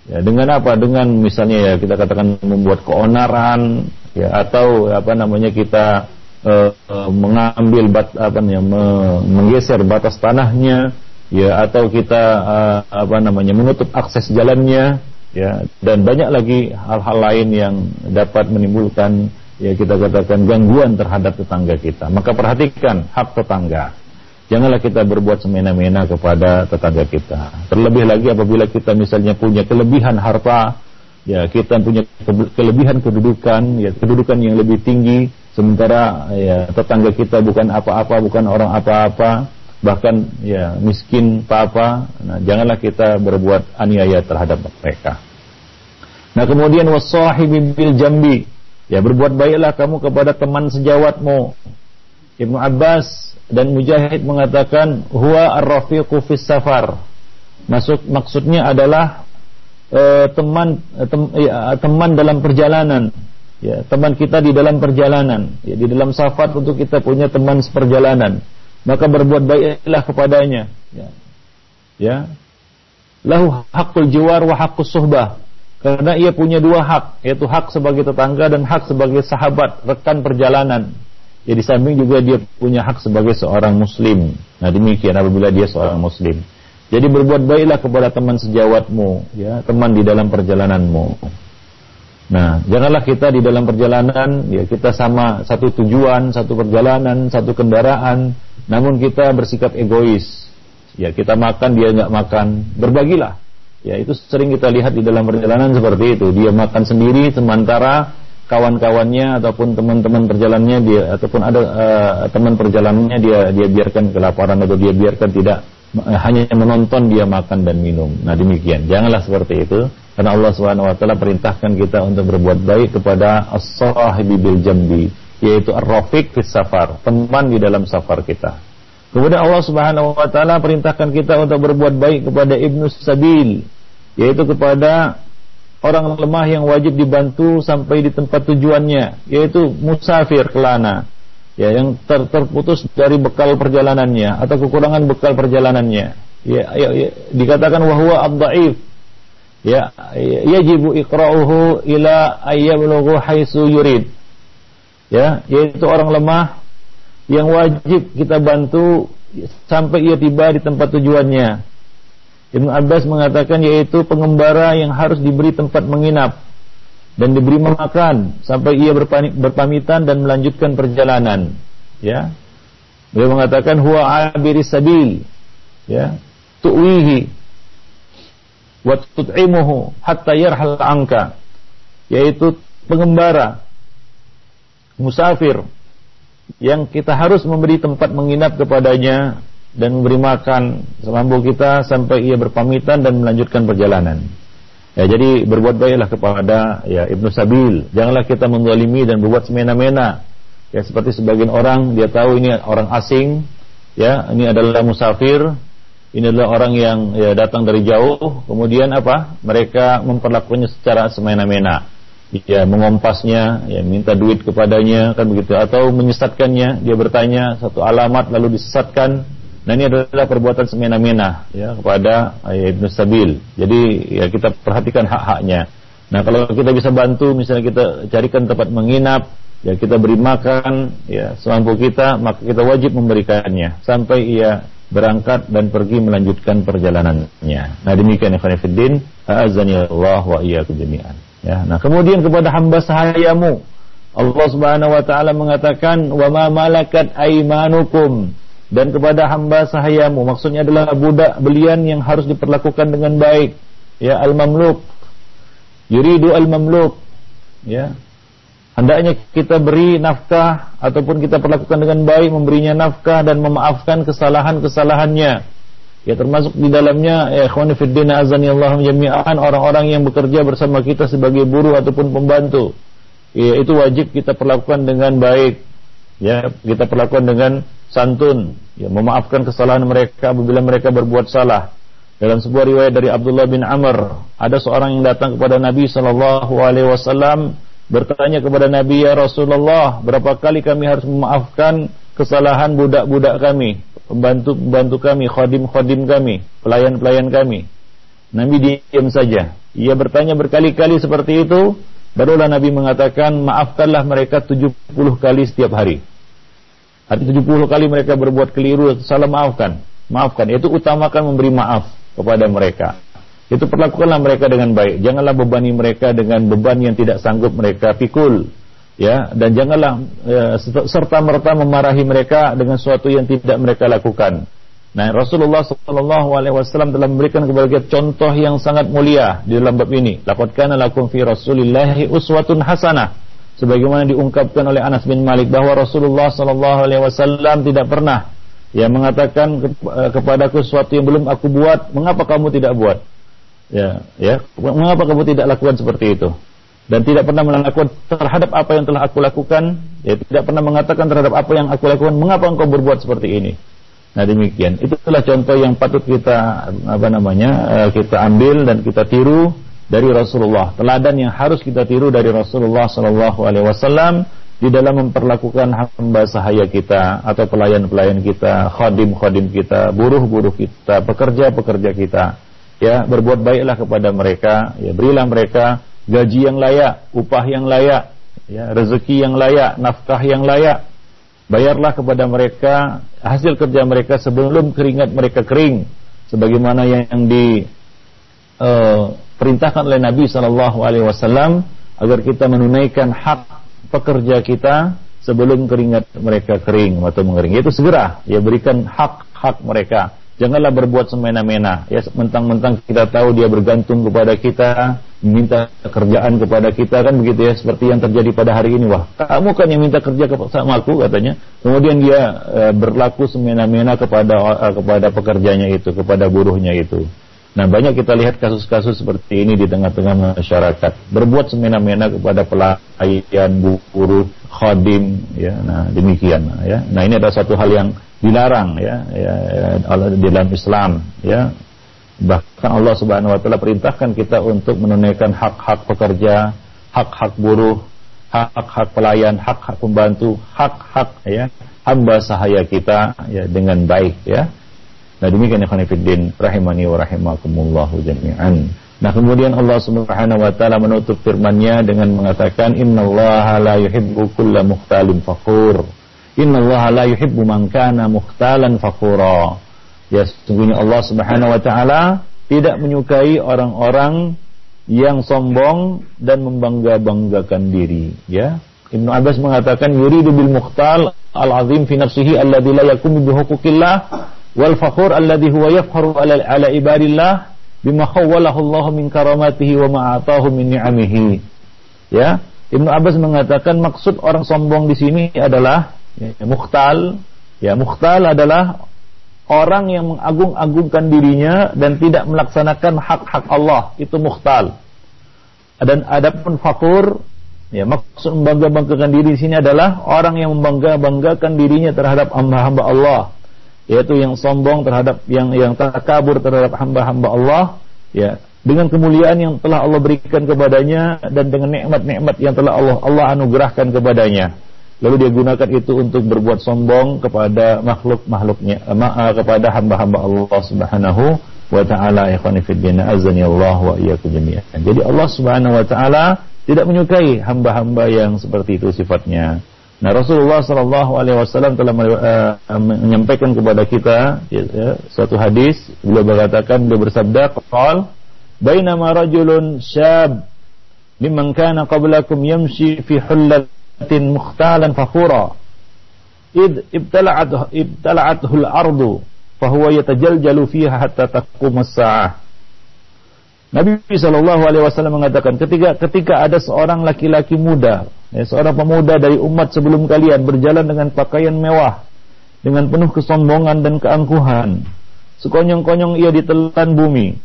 ya dengan apa? Dengan misalnya ya kita katakan membuat keonaran, ya atau apa namanya kita uh, mengambil bat, apa namanya menggeser batas tanahnya ya atau kita uh, apa namanya menutup akses jalannya ya dan banyak lagi hal-hal lain yang dapat menimbulkan ya kita katakan gangguan terhadap tetangga kita maka perhatikan hak tetangga janganlah kita berbuat semena-mena kepada tetangga kita. Terlebih lagi apabila kita misalnya punya kelebihan harta ya kita punya kelebihan kedudukan ya kedudukan yang lebih tinggi sementara ya tetangga kita bukan apa-apa bukan orang apa-apa bahkan ya miskin apa nah janganlah kita berbuat aniaya terhadap mereka. Nah kemudian wasahibi bil jambi ya berbuat baiklah kamu kepada teman sejawatmu Ibnu Abbas dan Mujahid mengatakan huwa ar-rafiqu fis safar. Masuk maksudnya adalah uh, teman uh, tem, ya, teman dalam perjalanan. Ya teman kita di dalam perjalanan. Ya di dalam safar untuk kita punya teman seperjalanan. Maka berbuat baiklah kepadanya. Ya. Ya. Lahu hakul jiwar wa haqqus suhbah. Karena ia punya dua hak yaitu hak sebagai tetangga dan hak sebagai sahabat rekan perjalanan ya di samping juga dia punya hak sebagai seorang muslim nah demikian apabila dia seorang muslim jadi berbuat baiklah kepada teman sejawatmu ya teman di dalam perjalananmu Nah, janganlah kita di dalam perjalanan, ya kita sama satu tujuan, satu perjalanan, satu kendaraan, namun kita bersikap egois. Ya, kita makan, dia nggak makan, berbagilah. Ya, itu sering kita lihat di dalam perjalanan seperti itu. Dia makan sendiri, sementara kawan-kawannya ataupun teman-teman perjalanannya dia ataupun ada uh, teman perjalanannya dia dia biarkan kelaparan atau dia biarkan tidak uh, hanya menonton dia makan dan minum. Nah, demikian. Janganlah seperti itu. Karena Allah Subhanahu wa taala perintahkan kita untuk berbuat baik kepada as-sahibi bil jambi, yaitu ar-rafiq fis safar, teman di dalam safar kita. Kemudian Allah Subhanahu wa taala perintahkan kita untuk berbuat baik kepada ibnu sabil, yaitu kepada orang lemah yang wajib dibantu sampai di tempat tujuannya, yaitu musafir kelana, ya yang ter terputus dari bekal perjalanannya atau kekurangan bekal perjalanannya. Ya, ya, ya dikatakan wahwa abdaif ya yajibu iqra'uhu ila ayyablughu haitsu yurid. Ya yaitu orang lemah yang wajib kita bantu sampai ia tiba di tempat tujuannya Ibnu Abbas mengatakan yaitu pengembara yang harus diberi tempat menginap dan diberi makan sampai ia berpamitan dan melanjutkan perjalanan. Ya. Beliau mengatakan huwa abiris sabil. Ya. Tuwihi wa tut'imuhu hatta yarhal angka yaitu pengembara musafir yang kita harus memberi tempat menginap kepadanya dan memberi makan semampu kita sampai ia berpamitan dan melanjutkan perjalanan. Ya, jadi berbuat baiklah kepada ya Ibnu Sabil. Janganlah kita menzalimi dan berbuat semena-mena. Ya seperti sebagian orang dia tahu ini orang asing, ya ini adalah musafir, ini adalah orang yang ya, datang dari jauh, kemudian apa? Mereka memperlakukannya secara semena-mena. Ya, mengompasnya, ya, minta duit kepadanya, kan begitu. Atau menyesatkannya, dia bertanya satu alamat lalu disesatkan. Nah ini adalah perbuatan semena-mena ya kepada ya, Ibnu Sabil. Jadi ya kita perhatikan hak-haknya. Nah kalau kita bisa bantu, misalnya kita carikan tempat menginap, ya kita beri makan, ya semampu kita, maka kita wajib memberikannya sampai ia berangkat dan pergi melanjutkan perjalanannya. Nah demikian fillah, azani Allah wa iyyakum jami'an. Ya, nah kemudian kepada hamba sahayamu Allah Subhanahu wa taala mengatakan wa ma malakat aymanukum dan kepada hamba sahayamu maksudnya adalah budak belian yang harus diperlakukan dengan baik. Ya al-mamluk. Yuridu al-mamluk. Ya. Hendaknya kita beri nafkah ataupun kita perlakukan dengan baik memberinya nafkah dan memaafkan kesalahan-kesalahannya. Ya termasuk di dalamnya ya ikhwani fid din azani Allah jami'an orang-orang yang bekerja bersama kita sebagai buruh ataupun pembantu. Ya itu wajib kita perlakukan dengan baik ya kita perlakukan dengan santun, ya, memaafkan kesalahan mereka apabila mereka berbuat salah. Dalam sebuah riwayat dari Abdullah bin Amr, ada seorang yang datang kepada Nabi Shallallahu Alaihi Wasallam bertanya kepada Nabi ya Rasulullah, berapa kali kami harus memaafkan kesalahan budak-budak kami, pembantu-pembantu kami, khodim-khodim kami, pelayan-pelayan kami. Nabi diam saja. Ia bertanya berkali-kali seperti itu, barulah Nabi mengatakan, maafkanlah mereka 70 kali setiap hari. Artinya 70 kali mereka berbuat keliru, salah maafkan. Maafkan, itu utamakan memberi maaf kepada mereka. Itu perlakukanlah mereka dengan baik. Janganlah bebani mereka dengan beban yang tidak sanggup mereka pikul. Ya, dan janganlah ya, serta merta memarahi mereka dengan sesuatu yang tidak mereka lakukan. Nah, Rasulullah Alaihi Wasallam telah memberikan kepada kita contoh yang sangat mulia di dalam bab ini. Laqad kana lakum fi Rasulillahi uswatun hasanah sebagaimana diungkapkan oleh Anas bin Malik bahwa Rasulullah sallallahu alaihi wasallam tidak pernah ya mengatakan eh, kepadaku sesuatu yang belum aku buat, mengapa kamu tidak buat? Ya, ya, mengapa kamu tidak lakukan seperti itu? Dan tidak pernah melakukan terhadap apa yang telah aku lakukan, ya tidak pernah mengatakan terhadap apa yang aku lakukan, mengapa engkau berbuat seperti ini? Nah demikian, itulah contoh yang patut kita apa namanya eh, kita ambil dan kita tiru dari Rasulullah, teladan yang harus kita tiru dari Rasulullah Sallallahu Alaihi Wasallam di dalam memperlakukan hamba sahaya kita atau pelayan-pelayan kita, khadim-khadim kita, buruh-buruh kita, pekerja-pekerja kita. Ya, berbuat baiklah kepada mereka, ya berilah mereka gaji yang layak, upah yang layak, ya, rezeki yang layak, nafkah yang layak. Bayarlah kepada mereka hasil kerja mereka sebelum keringat mereka kering sebagaimana yang di uh, perintahkan oleh Nabi Shallallahu Alaihi Wasallam agar kita menunaikan hak pekerja kita sebelum keringat mereka kering atau mengering. Itu segera ya berikan hak-hak mereka. Janganlah berbuat semena-mena. Ya mentang-mentang kita tahu dia bergantung kepada kita, minta kerjaan kepada kita kan begitu ya seperti yang terjadi pada hari ini. Wah, kamu kan yang minta kerja sama aku katanya. Kemudian dia e, berlaku semena-mena kepada e, kepada pekerjanya itu, kepada buruhnya itu. Nah banyak kita lihat kasus-kasus seperti ini di tengah-tengah masyarakat. Berbuat semena-mena kepada pelayan buruh khadim ya. Nah demikian ya. Nah ini adalah satu hal yang dilarang ya, ya, ya di dalam Islam ya. Bahkan Allah Subhanahu wa taala perintahkan kita untuk menunaikan hak-hak pekerja hak-hak buruh hak-hak pelayan hak-hak pembantu hak-hak ya hamba sahaya kita ya dengan baik ya Nah demikian ikhwan fiddin rahimani wa rahimakumullahu jami'an. Nah kemudian Allah Subhanahu wa taala menutup firman-Nya dengan mengatakan innallaha la yuhibbu kulla mukhtalin fakhur. Innallaha la yuhibbu man kana mukhtalan fakhura. Ya sesungguhnya Allah Subhanahu wa taala tidak menyukai orang-orang yang sombong dan membangga-banggakan diri, ya. Ibnu Abbas mengatakan yuridu bil mukhtal al-azim fi nafsihi alladhi la yakumu bi wal fakhur alladhi huwa yafkharu ala, ala ibadillah bima khawwalahu Allah min karamatihi wa ma'atahu min ni'amihi. Ya, Ibnu Abbas mengatakan maksud orang sombong di sini adalah ya, mukhtal. Ya, mukhtal adalah orang yang mengagung-agungkan dirinya dan tidak melaksanakan hak-hak Allah. Itu mukhtal. Dan adapun fakur Ya, maksud membangga-banggakan diri di sini adalah orang yang membangga-banggakan dirinya terhadap hamba-hamba Allah yaitu yang sombong terhadap yang yang takabur terhadap hamba-hamba Allah ya dengan kemuliaan yang telah Allah berikan kepadanya dan dengan nikmat-nikmat yang telah Allah Allah anugerahkan kepadanya lalu dia gunakan itu untuk berbuat sombong kepada makhluk-makhluknya uh, kepada hamba-hamba Allah Subhanahu wa taala din azani Allah wa. Jadi Allah Subhanahu wa taala tidak menyukai hamba-hamba yang seperti itu sifatnya. Nah Rasulullah Shallallahu Alaihi Wasallam telah uh, menyampaikan kepada kita ya, ya, suatu hadis beliau berkatakan beliau bersabda qal bainama rajulun syab liman kana qablakum yamshi fi hullatin mukhtalan fakhura id ibtala'at ibtala'athul ardu fahuwa yatajaljalu fiha hatta taqum as-sa'ah. Nabi Shallallahu Alaihi Wasallam mengatakan ketika ketika ada seorang laki-laki muda, ya, seorang pemuda dari umat sebelum kalian berjalan dengan pakaian mewah, dengan penuh kesombongan dan keangkuhan, sekonyong-konyong ia ditelan bumi,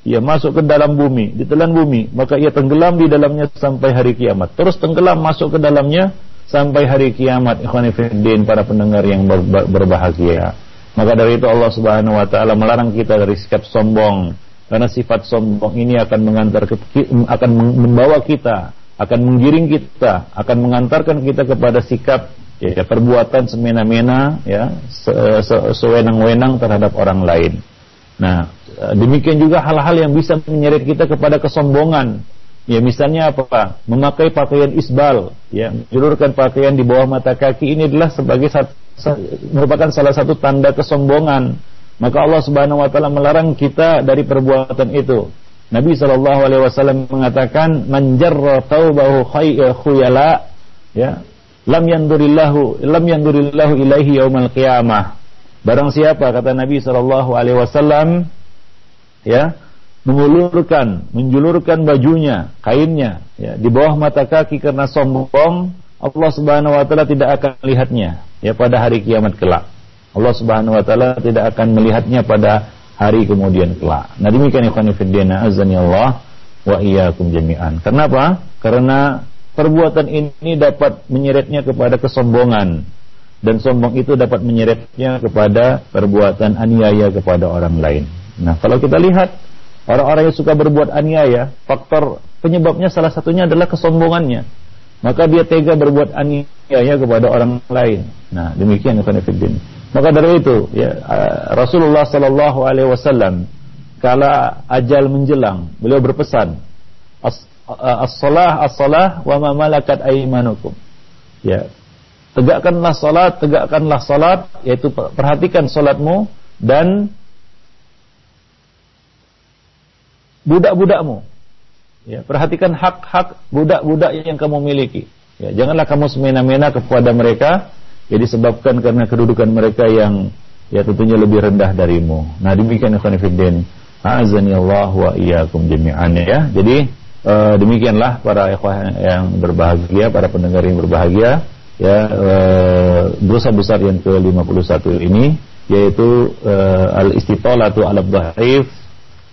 ia masuk ke dalam bumi, ditelan bumi, maka ia tenggelam di dalamnya sampai hari kiamat. Terus tenggelam masuk ke dalamnya sampai hari kiamat. Ikhwanifiddin para pendengar yang ber berbahagia. Maka dari itu Allah Subhanahu wa taala melarang kita dari sikap sombong karena sifat sombong ini akan mengantar akan membawa kita, akan menggiring kita, akan mengantarkan kita kepada sikap ya, perbuatan semena-mena ya sewenang-wenang terhadap orang lain. Nah, demikian juga hal-hal yang bisa menyeret kita kepada kesombongan. Ya misalnya apa? Memakai pakaian isbal, ya, menjulurkan pakaian di bawah mata kaki ini adalah sebagai merupakan salah satu tanda kesombongan maka Allah Subhanahu wa taala melarang kita dari perbuatan itu. Nabi sallallahu alaihi wasallam mengatakan man jarra thawbahu eh, khuyala ya lam yandurillahu lam yandurillahu ilaihi yaumal qiyamah. Barang siapa kata Nabi wasallam ya mengulurkan, menjulurkan bajunya, kainnya ya di bawah mata kaki karena sombong, Allah Subhanahu wa taala tidak akan melihatnya ya pada hari kiamat kelak. Allah Subhanahu wa taala tidak akan melihatnya pada hari kemudian kelak. Nah demikian ikhwan fillah azani Allah wa iyyakum jami'an. Kenapa? Karena perbuatan ini dapat menyeretnya kepada kesombongan dan sombong itu dapat menyeretnya kepada perbuatan aniaya kepada orang lain. Nah, kalau kita lihat orang-orang yang suka berbuat aniaya, faktor penyebabnya salah satunya adalah kesombongannya. Maka dia tega berbuat aniaya kepada orang lain. Nah, demikian fillah. Maka dari itu ya Rasulullah sallallahu alaihi wasallam kala ajal menjelang beliau berpesan as-salah as-salah wa ma malakat aymanukum. Ya. Tegakkanlah salat, tegakkanlah salat yaitu perhatikan salatmu dan budak-budakmu. Ya, perhatikan hak-hak budak-budak yang kamu miliki. Ya, janganlah kamu semena-mena kepada mereka ya disebabkan karena kedudukan mereka yang ya tentunya lebih rendah darimu. Nah demikian ikhwan fillah. Azani Allah wa iyyakum jami'an ya. Jadi uh, demikianlah para ikhwan yang berbahagia, para pendengar yang berbahagia ya uh, dosa besar yang ke-51 ini yaitu uh, al-istitolatu ala dhaif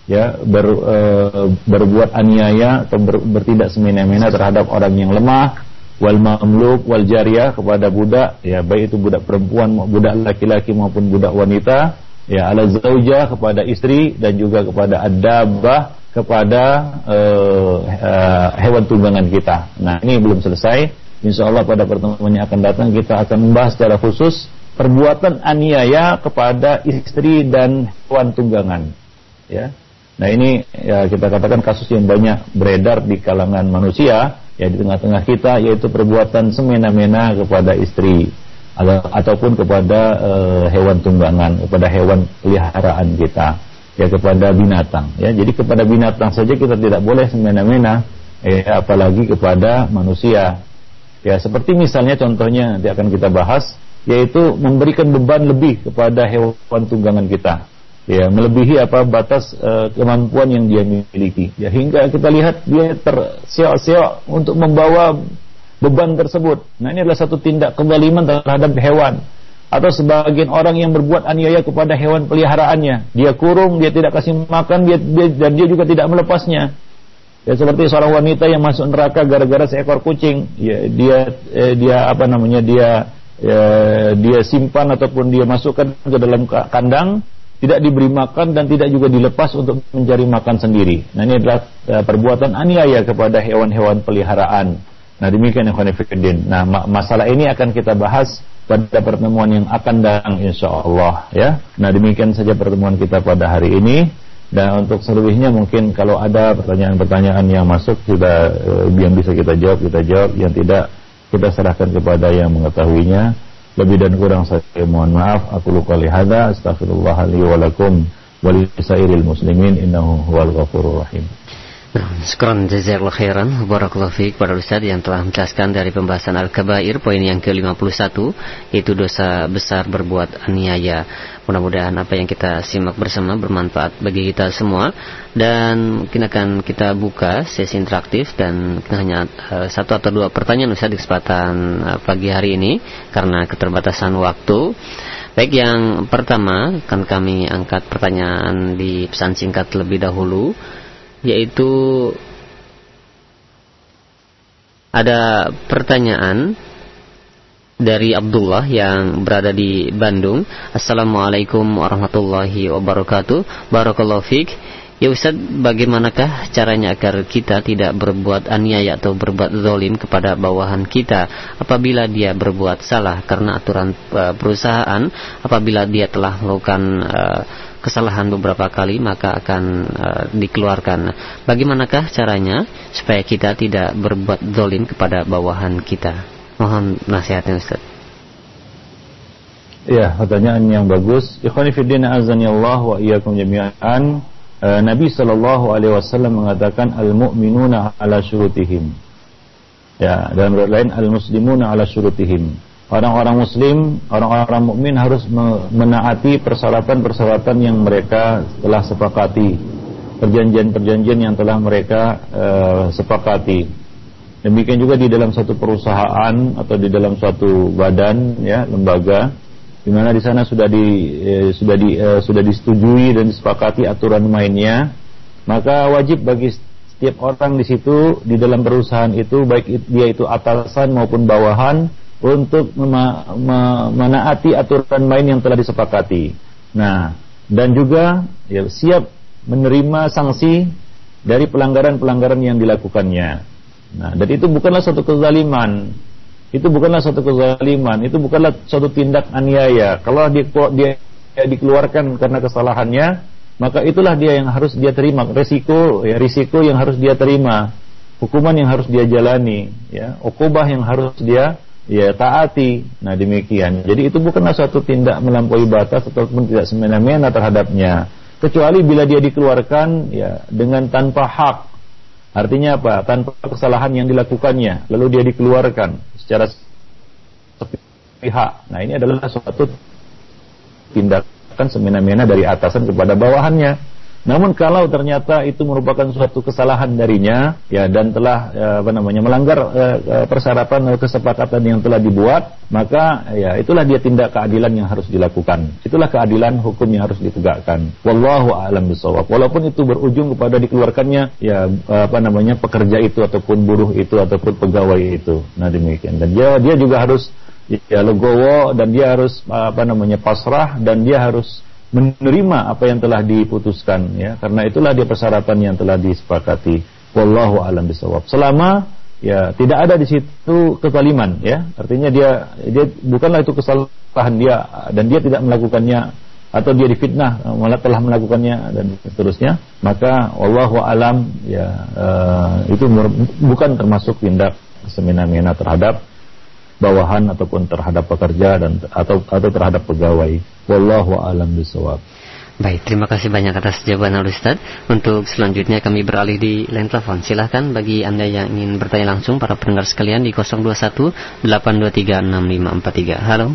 ya ber, uh, berbuat aniaya atau ber, bertindak semena-mena terhadap orang yang lemah wal mamluk wal jariyah kepada budak ya baik itu budak perempuan budak laki-laki maupun budak wanita ya ala zaujah kepada istri dan juga kepada adabah kepada uh, uh, hewan tunggangan kita. Nah, ini belum selesai. Insya Allah pada pertemuan yang akan datang kita akan membahas secara khusus perbuatan aniaya kepada istri dan hewan tunggangan. Ya. Nah, ini ya kita katakan kasus yang banyak beredar di kalangan manusia ya di tengah-tengah kita yaitu perbuatan semena-mena kepada istri ataupun kepada uh, hewan tunggangan, kepada hewan peliharaan kita, ya kepada binatang. Ya, jadi kepada binatang saja kita tidak boleh semena-mena, ya, apalagi kepada manusia. Ya, seperti misalnya contohnya nanti akan kita bahas, yaitu memberikan beban lebih kepada hewan tunggangan kita ya melebihi apa batas uh, kemampuan yang dia miliki. Ya hingga kita lihat dia terseok-seok untuk membawa beban tersebut. Nah ini adalah satu tindak kezaliman terhadap hewan. Atau sebagian orang yang berbuat aniaya kepada hewan peliharaannya. Dia kurung dia tidak kasih makan dia, dia dan dia juga tidak melepasnya. Ya seperti seorang wanita yang masuk neraka gara-gara seekor kucing. Ya dia eh, dia apa namanya dia ya, dia simpan ataupun dia masukkan ke dalam kandang tidak diberi makan dan tidak juga dilepas untuk mencari makan sendiri. Nah ini adalah uh, perbuatan aniaya kepada hewan-hewan peliharaan. Nah demikian yang konfidin. Nah ma masalah ini akan kita bahas pada pertemuan yang akan datang insya Allah ya. Nah demikian saja pertemuan kita pada hari ini. Dan untuk selebihnya mungkin kalau ada pertanyaan-pertanyaan yang masuk sudah uh, yang bisa kita jawab kita jawab, yang tidak kita serahkan kepada yang mengetahuinya. Lebih dan kurang saya mohon maaf. Aku luka lihada. Astaghfirullah li wa lakum. Walisairil muslimin. Innahu huwal ghafurur rahim. Sekarang jazakallah khairan. Barakallahu fiqh pada Ustaz yang telah menjelaskan dari pembahasan Al-Kabair Poin yang ke-51 Yaitu dosa besar berbuat aniaya. Mudah-mudahan apa yang kita simak bersama bermanfaat bagi kita semua. Dan mungkin akan kita buka sesi interaktif Dan hanya uh, satu atau dua pertanyaan Ustaz di kesempatan uh, pagi hari ini Karena keterbatasan waktu. Baik yang pertama akan kami angkat pertanyaan di pesan singkat terlebih dahulu yaitu ada pertanyaan dari Abdullah yang berada di Bandung. Assalamualaikum warahmatullahi wabarakatuh. Barakallahu fiik. Ya Ustaz, bagaimanakah caranya agar kita tidak berbuat aniaya atau berbuat zalim kepada bawahan kita apabila dia berbuat salah karena aturan uh, perusahaan apabila dia telah melakukan uh, kesalahan beberapa kali maka akan uh, dikeluarkan. Bagaimanakah caranya supaya kita tidak berbuat dolim kepada bawahan kita? Mohon nasihatnya Ustaz. Ya, pertanyaan yang bagus. Ikhwani fiddin azan Allah wa iyyakum jami'an. Uh, Nabi sallallahu alaihi wasallam mengatakan al-mu'minuna ala syurutihim. Ya, dalam riwayat lain al-muslimuna ala syurutihim orang-orang muslim, orang-orang mukmin harus menaati persyaratan-persyaratan yang mereka telah sepakati, perjanjian-perjanjian yang telah mereka uh, sepakati. Demikian juga di dalam satu perusahaan atau di dalam suatu badan, ya lembaga, di mana di sana sudah di eh, sudah di eh, sudah disetujui dan disepakati aturan mainnya, maka wajib bagi setiap orang di situ di dalam perusahaan itu baik dia itu atasan maupun bawahan untuk menaati aturan main yang telah disepakati. Nah, dan juga ya, siap menerima sanksi dari pelanggaran-pelanggaran yang dilakukannya. Nah, dan itu bukanlah suatu kezaliman. Itu bukanlah suatu kezaliman, itu bukanlah suatu tindak aniaya. Kalau dia, dia, dia dikeluarkan karena kesalahannya, maka itulah dia yang harus dia terima resiko ya risiko yang harus dia terima hukuman yang harus dia jalani ya ukubah yang harus dia ya taati. Nah demikian. Jadi itu bukanlah suatu tindak melampaui batas ataupun tidak semena-mena terhadapnya. Kecuali bila dia dikeluarkan ya dengan tanpa hak. Artinya apa? Tanpa kesalahan yang dilakukannya. Lalu dia dikeluarkan secara pihak. Nah ini adalah suatu tindakan semena-mena dari atasan kepada bawahannya. Namun kalau ternyata itu merupakan suatu kesalahan darinya, ya dan telah ya, apa namanya melanggar uh, persyaratan atau kesepakatan yang telah dibuat, maka ya itulah dia tindak keadilan yang harus dilakukan. Itulah keadilan hukum yang harus ditegakkan. Wallahu a'lam bishawab. Walaupun itu berujung kepada dikeluarkannya ya apa namanya pekerja itu ataupun buruh itu ataupun pegawai itu. Nah demikian. Dan dia dia juga harus ya legowo dan dia harus apa namanya pasrah dan dia harus menerima apa yang telah diputuskan ya. Karena itulah dia persyaratan yang telah disepakati. Wallahu alam bisawab selama ya tidak ada di situ kezaliman ya. Artinya dia dia bukanlah itu kesalahan dia dan dia tidak melakukannya atau dia difitnah malah telah melakukannya dan seterusnya maka wallahu alam ya uh, itu bukan termasuk tindak semena-mena terhadap bawahan ataupun terhadap pekerja dan atau atau terhadap pegawai. Wallahu alam bisawab. Baik, terima kasih banyak atas jawaban Al Ustaz. Untuk selanjutnya kami beralih di line telepon. Silahkan bagi Anda yang ingin bertanya langsung para pendengar sekalian di 021 823 6543. Halo.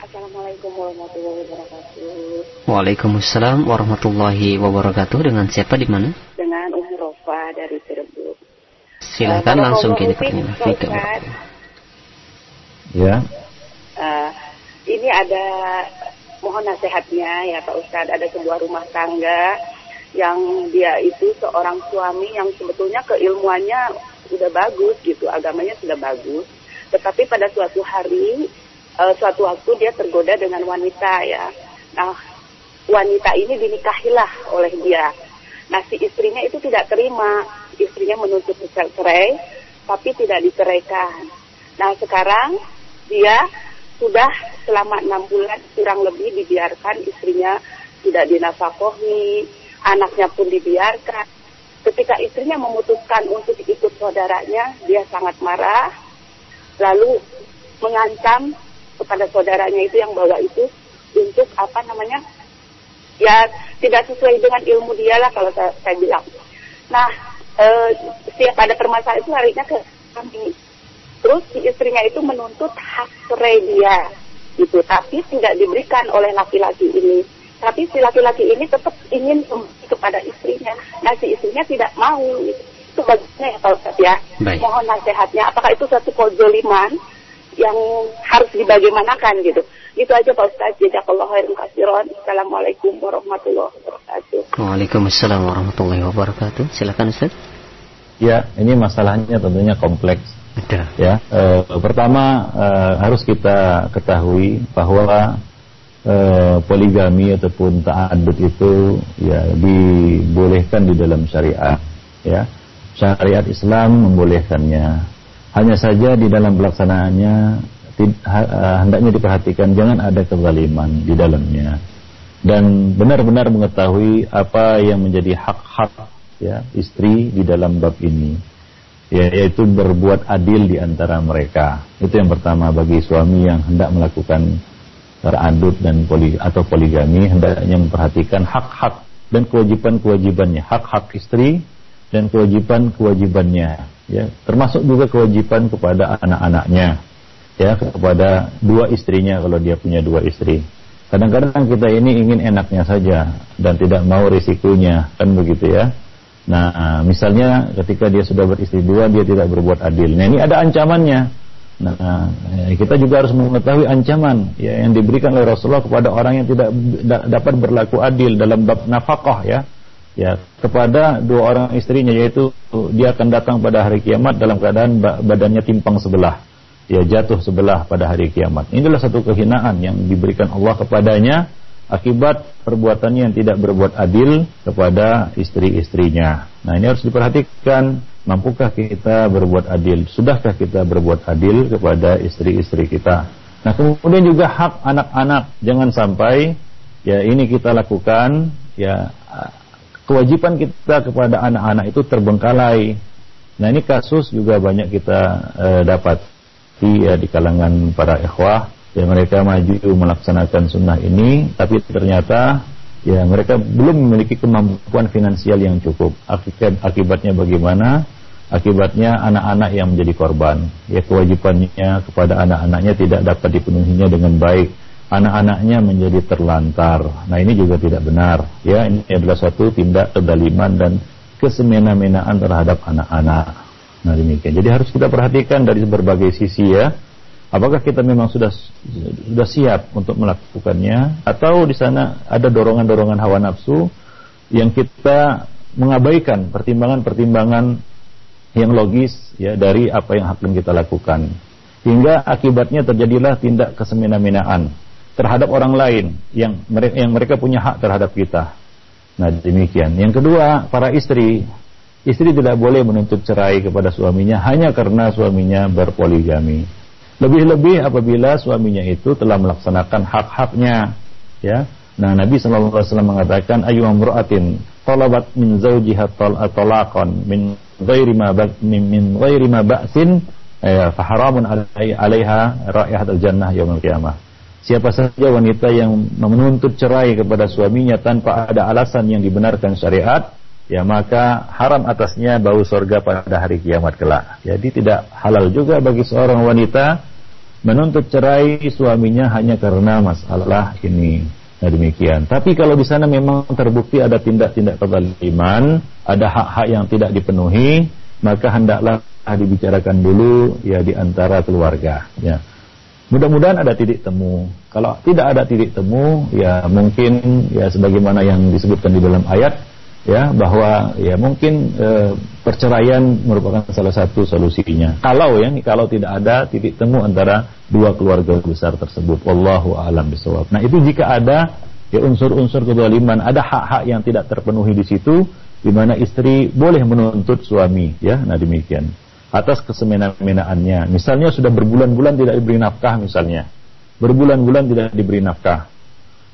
Assalamualaikum warahmatullahi wabarakatuh. Waalaikumsalam warahmatullahi wabarakatuh. Dengan siapa di mana? Dengan Umi Rofa dari Cirebon. Silahkan langsung kini pertanyaan. Ya. Uh, ini ada mohon nasihatnya ya Pak Ustadz. Ada sebuah rumah tangga yang dia itu seorang suami yang sebetulnya keilmuannya sudah bagus gitu agamanya sudah bagus. Tetapi pada suatu hari uh, suatu waktu dia tergoda dengan wanita ya. Nah wanita ini dinikahilah oleh dia. Nah si istrinya itu tidak terima. Istrinya menuntut cerai tapi tidak diceraikan. Nah sekarang dia sudah selama enam bulan kurang lebih dibiarkan istrinya tidak dinafkahi, anaknya pun dibiarkan. Ketika istrinya memutuskan untuk ikut saudaranya, dia sangat marah, lalu mengancam kepada saudaranya itu yang bawa itu untuk apa namanya ya tidak sesuai dengan ilmu dia lah kalau saya, saya bilang. Nah uh, setiap ada permasalahan itu larinya ke kami. Terus si istrinya itu menuntut hak cerai dia, gitu. Tapi tidak diberikan oleh laki-laki ini. Tapi si laki-laki ini tetap ingin kepada istrinya. Nah si istrinya tidak mau. Gitu. Itu bagiannya ya Pak Ustaz ya. Baik. Mohon nasihatnya. Apakah itu satu kezoliman yang harus dibagaimanakan gitu. Itu aja Pak Ustaz. Jazakallah khairan kasiron. Assalamualaikum warahmatullahi wabarakatuh. Waalaikumsalam warahmatullahi wabarakatuh. Silakan Ustaz. Ya, ini masalahnya tentunya kompleks. Ya, e, pertama e, harus kita ketahui bahwa e, poligami ataupun ta'adud itu ya dibolehkan di dalam syariat. Ya, syariat Islam membolehkannya. Hanya saja di dalam pelaksanaannya hendaknya diperhatikan jangan ada kezaliman di dalamnya dan benar-benar mengetahui apa yang menjadi hak-hak ya istri di dalam bab ini ya, yaitu berbuat adil di antara mereka. Itu yang pertama bagi suami yang hendak melakukan teradut dan poli, atau poligami hendaknya memperhatikan hak-hak dan kewajiban-kewajibannya. Hak-hak istri dan kewajiban-kewajibannya ya. Termasuk juga kewajiban kepada anak-anaknya ya kepada dua istrinya kalau dia punya dua istri. Kadang-kadang kita ini ingin enaknya saja dan tidak mau risikonya kan begitu ya nah misalnya ketika dia sudah beristri dua dia tidak berbuat adil. Nah ini ada ancamannya. Nah ya, kita juga harus mengetahui ancaman ya yang diberikan oleh Rasulullah kepada orang yang tidak da- dapat berlaku adil dalam bab nafkah ya. Ya kepada dua orang istrinya yaitu dia akan datang pada hari kiamat dalam keadaan ba- badannya timpang sebelah. Ya jatuh sebelah pada hari kiamat. Ini adalah satu kehinaan yang diberikan Allah kepadanya akibat perbuatannya yang tidak berbuat adil kepada istri-istrinya. Nah, ini harus diperhatikan, mampukah kita berbuat adil? Sudahkah kita berbuat adil kepada istri-istri kita? Nah, kemudian juga hak anak-anak, jangan sampai ya ini kita lakukan ya kewajiban kita kepada anak-anak itu terbengkalai. Nah, ini kasus juga banyak kita eh, dapat di ya, di kalangan para ikhwah yang mereka maju melaksanakan sunnah ini tapi ternyata ya mereka belum memiliki kemampuan finansial yang cukup. Akibat akibatnya bagaimana? Akibatnya anak-anak yang menjadi korban. Ya kewajibannya kepada anak-anaknya tidak dapat dipenuhinya dengan baik. Anak-anaknya menjadi terlantar. Nah ini juga tidak benar. Ya ini adalah suatu tindak kedaliman dan kesemena-menaan terhadap anak-anak. Nah demikian. Jadi harus kita perhatikan dari berbagai sisi ya. Apakah kita memang sudah sudah siap untuk melakukannya atau di sana ada dorongan-dorongan hawa nafsu yang kita mengabaikan pertimbangan-pertimbangan yang logis ya dari apa yang akan kita lakukan. Hingga akibatnya terjadilah tindak kesemena-menaan terhadap orang lain yang mereka yang mereka punya hak terhadap kita. Nah, demikian. Yang kedua, para istri Istri tidak boleh menuntut cerai kepada suaminya hanya karena suaminya berpoligami. Lebih-lebih apabila suaminya itu telah melaksanakan hak-haknya, ya. Nah, Nabi sallallahu alaihi wasallam mengatakan ayu amra'atin talabat min zawjiha talaqan min ghairi ma min, min ghairi ma ba'sin ya, fa haramun 'alaiha raihatul jannah yaumil qiyamah. Siapa saja wanita yang menuntut cerai kepada suaminya tanpa ada alasan yang dibenarkan syariat, ya maka haram atasnya bau sorga pada hari kiamat kelak. Jadi tidak halal juga bagi seorang wanita menuntut cerai suaminya hanya karena masalah ini. Nah demikian. Tapi kalau di sana memang terbukti ada tindak-tindak kezaliman, ada hak-hak yang tidak dipenuhi, maka hendaklah dibicarakan dulu ya di antara keluarga. Ya. Mudah-mudahan ada titik temu. Kalau tidak ada titik temu, ya mungkin ya sebagaimana yang disebutkan di dalam ayat, ya bahwa ya mungkin e, perceraian merupakan salah satu solusinya. Kalau ya kalau tidak ada titik temu antara dua keluarga besar tersebut, wallahu alam bisawab. Nah itu jika ada ya unsur-unsur kezaliman, ada hak-hak yang tidak terpenuhi di situ, di mana istri boleh menuntut suami, ya. Nah demikian atas kesemena-menaannya. Misalnya sudah berbulan-bulan tidak diberi nafkah misalnya, berbulan-bulan tidak diberi nafkah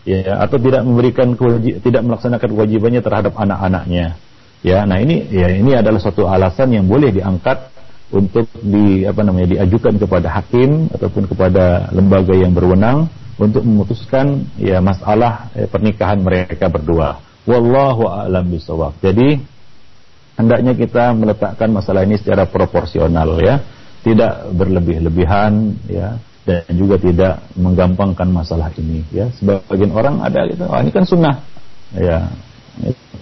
ya atau tidak memberikan kewajib, tidak melaksanakan kewajibannya terhadap anak-anaknya. Ya nah ini ya ini adalah suatu alasan yang boleh diangkat untuk di apa namanya diajukan kepada hakim ataupun kepada lembaga yang berwenang untuk memutuskan ya masalah ya, pernikahan mereka berdua. Wallahu a'lam bisawab jadi hendaknya kita meletakkan masalah ini secara proporsional ya, tidak berlebih-lebihan ya dan juga tidak menggampangkan masalah ini ya. Sebagian orang ada gitu, oh ini kan sunnah. Ya.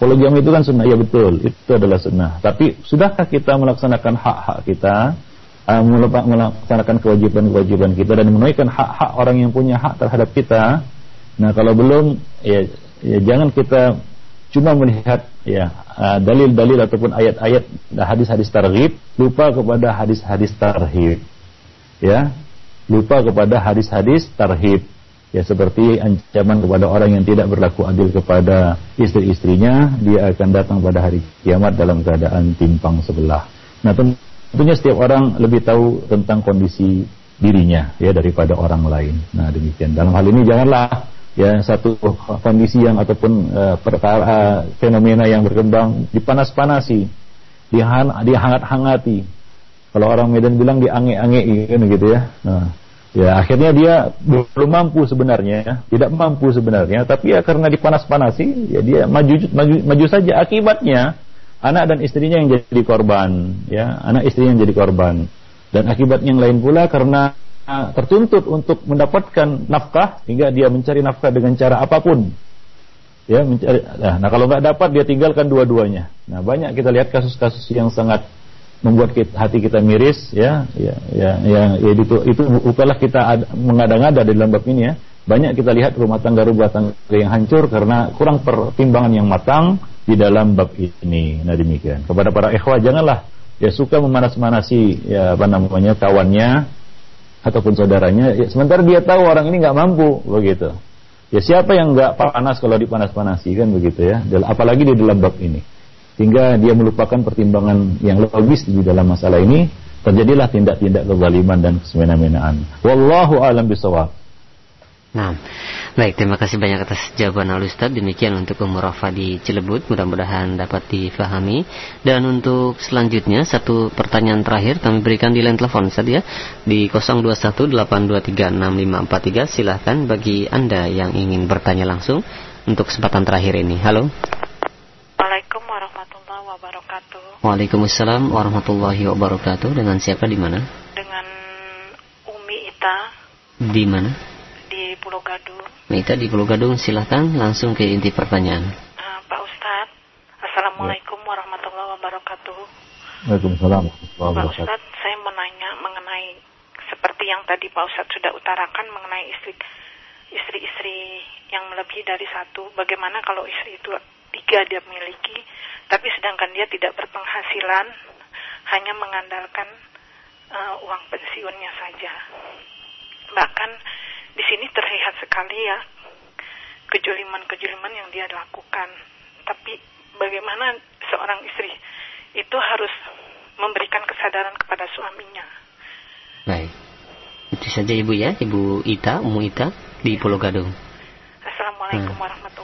Poligami itu kan sunnah, ya betul, itu adalah sunnah. Tapi sudahkah kita melaksanakan hak-hak kita, uh, melaksanakan kewajiban-kewajiban kita dan menunaikan hak-hak orang yang punya hak terhadap kita? Nah, kalau belum, ya, ya jangan kita cuma melihat ya uh, dalil-dalil ataupun ayat-ayat hadis-hadis targhib lupa kepada hadis-hadis tarhib ya lupa kepada hadis-hadis tarhib ya seperti ancaman kepada orang yang tidak berlaku adil kepada istri-istrinya dia akan datang pada hari kiamat dalam keadaan timpang sebelah nah tentunya setiap orang lebih tahu tentang kondisi dirinya ya daripada orang lain nah demikian dalam hal ini janganlah ya satu kondisi yang ataupun uh, perkara uh, fenomena yang berkembang dipanas-panasi, dihan dihangat-hangati. Kalau orang Medan bilang diange-ange gitu ya. Nah, ya akhirnya dia belum mampu sebenarnya, ya. tidak mampu sebenarnya, tapi ya karena dipanas-panasi, ya dia maju maju maju saja akibatnya anak dan istrinya yang jadi korban, ya anak istrinya yang jadi korban. Dan akibat yang lain pula karena tertuntut untuk mendapatkan nafkah hingga dia mencari nafkah dengan cara apa pun. Ya, mencari, nah, nah kalau nggak dapat dia tinggalkan dua-duanya. Nah banyak kita lihat kasus-kasus yang sangat membuat kita, hati kita miris, ya, ya, ya, ya, ya itu itu bukanlah kita mengada-ngada di dalam bab ini ya. Banyak kita lihat rumah tangga rumah tangga yang hancur karena kurang pertimbangan yang matang di dalam bab ini. Nah demikian. Kepada para ikhwah janganlah ya suka memanas-manasi ya apa namanya kawannya ataupun saudaranya, ya, sementara dia tahu orang ini nggak mampu begitu. Ya siapa yang nggak panas kalau dipanas-panasi kan begitu ya, apalagi di dalam bab ini. Hingga dia melupakan pertimbangan yang logis di dalam masalah ini, terjadilah tindak-tindak kezaliman dan kesemena-menaan. Wallahu alam bisawab. Nah, baik terima kasih banyak atas jawaban Al Ustaz. Demikian untuk Umur di Cilebut, mudah-mudahan dapat difahami. Dan untuk selanjutnya satu pertanyaan terakhir kami berikan di line telepon Ustaz ya di 0218236543. Silahkan bagi Anda yang ingin bertanya langsung untuk kesempatan terakhir ini. Halo. Assalamualaikum warahmatullahi wabarakatuh. Waalaikumsalam warahmatullahi wabarakatuh. Dengan siapa di mana? Dengan Umi Ita. Di mana? di Pulau Gadung. Mita di Pulau Gadung, silahkan langsung ke inti pertanyaan. Uh, Pak Ustadz, Assalamualaikum ya. warahmatullahi wabarakatuh. Waalaikumsalam Pak Ustadz, saya menanya mengenai seperti yang tadi Pak Ustadz sudah utarakan mengenai istri istri-istri yang melebihi dari satu. Bagaimana kalau istri itu tiga dia miliki, tapi sedangkan dia tidak berpenghasilan, hanya mengandalkan uh, uang pensiunnya saja. Bahkan di sini terlihat sekali ya kejuliman-kejuliman yang dia lakukan. Tapi bagaimana seorang istri itu harus memberikan kesadaran kepada suaminya. Baik. Itu saja Ibu ya, Ibu Ita, Umu Ita di Pulau Gadung. Assalamualaikum hmm.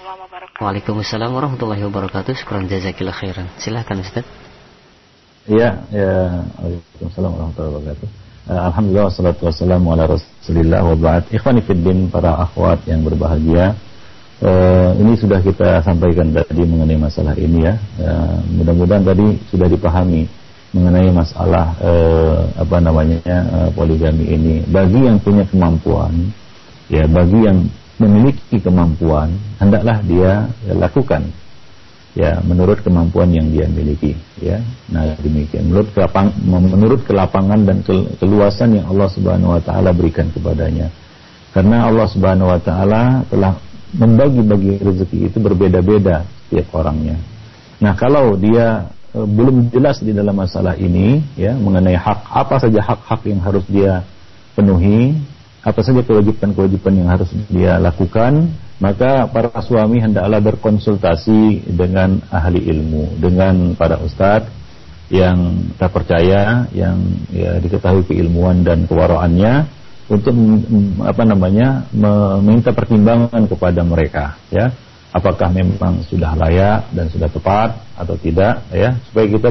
Warahmatullahi wabarakatuh. Waalaikumsalam warahmatullahi wabarakatuh. Syukur jazakillah khairan. Silahkan Ustaz. Iya, ya. Waalaikumsalam warahmatullahi wabarakatuh. Eh, Alhamdulillah wassalatu wassalamu ala rasulillah wa ba'd Ikhwani fiddin para akhwat yang berbahagia uh, Ini sudah kita sampaikan tadi mengenai masalah ini ya uh, Mudah-mudahan tadi sudah dipahami mengenai masalah uh, apa namanya uh, poligami ini Bagi yang punya kemampuan ya Bagi yang memiliki kemampuan Hendaklah dia lakukan ya menurut kemampuan yang dia miliki ya. Nah demikian. Menurut kelapang, menurut kelapangan dan keluasan yang Allah Subhanahu wa taala berikan kepadanya. Karena Allah Subhanahu wa taala telah membagi-bagi rezeki itu berbeda-beda setiap orangnya. Nah kalau dia e, belum jelas di dalam masalah ini ya mengenai hak apa saja hak-hak yang harus dia penuhi apa saja kewajiban-kewajiban yang harus dia lakukan maka para suami hendaklah berkonsultasi dengan ahli ilmu, dengan para ustadz yang terpercaya, yang ya, diketahui keilmuan dan kewaraannya untuk apa namanya meminta pertimbangan kepada mereka, ya, apakah memang sudah layak dan sudah tepat atau tidak, ya, supaya kita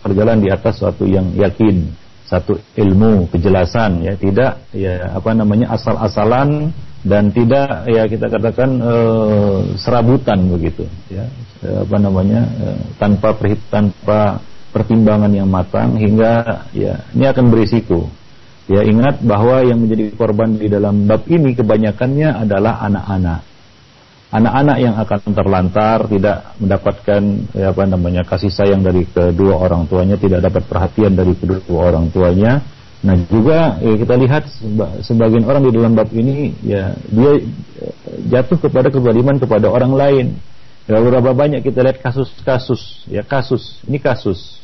berjalan di atas suatu yang yakin, satu ilmu kejelasan, ya, tidak ya apa namanya asal-asalan dan tidak ya kita katakan uh, serabutan begitu ya. Uh, apa namanya uh, tanpa perhit tanpa pertimbangan yang matang hingga ya ini akan berisiko. Ya ingat bahwa yang menjadi korban di dalam bab ini kebanyakannya adalah anak-anak anak-anak yang akan terlantar tidak mendapatkan ya apa namanya kasih sayang dari kedua orang tuanya tidak dapat perhatian dari kedua orang tuanya Nah juga ya, kita lihat sebagian orang di dalam bab ini ya dia eh, jatuh kepada kezaliman kepada orang lain. Ya, berapa banyak kita lihat kasus-kasus ya kasus ini kasus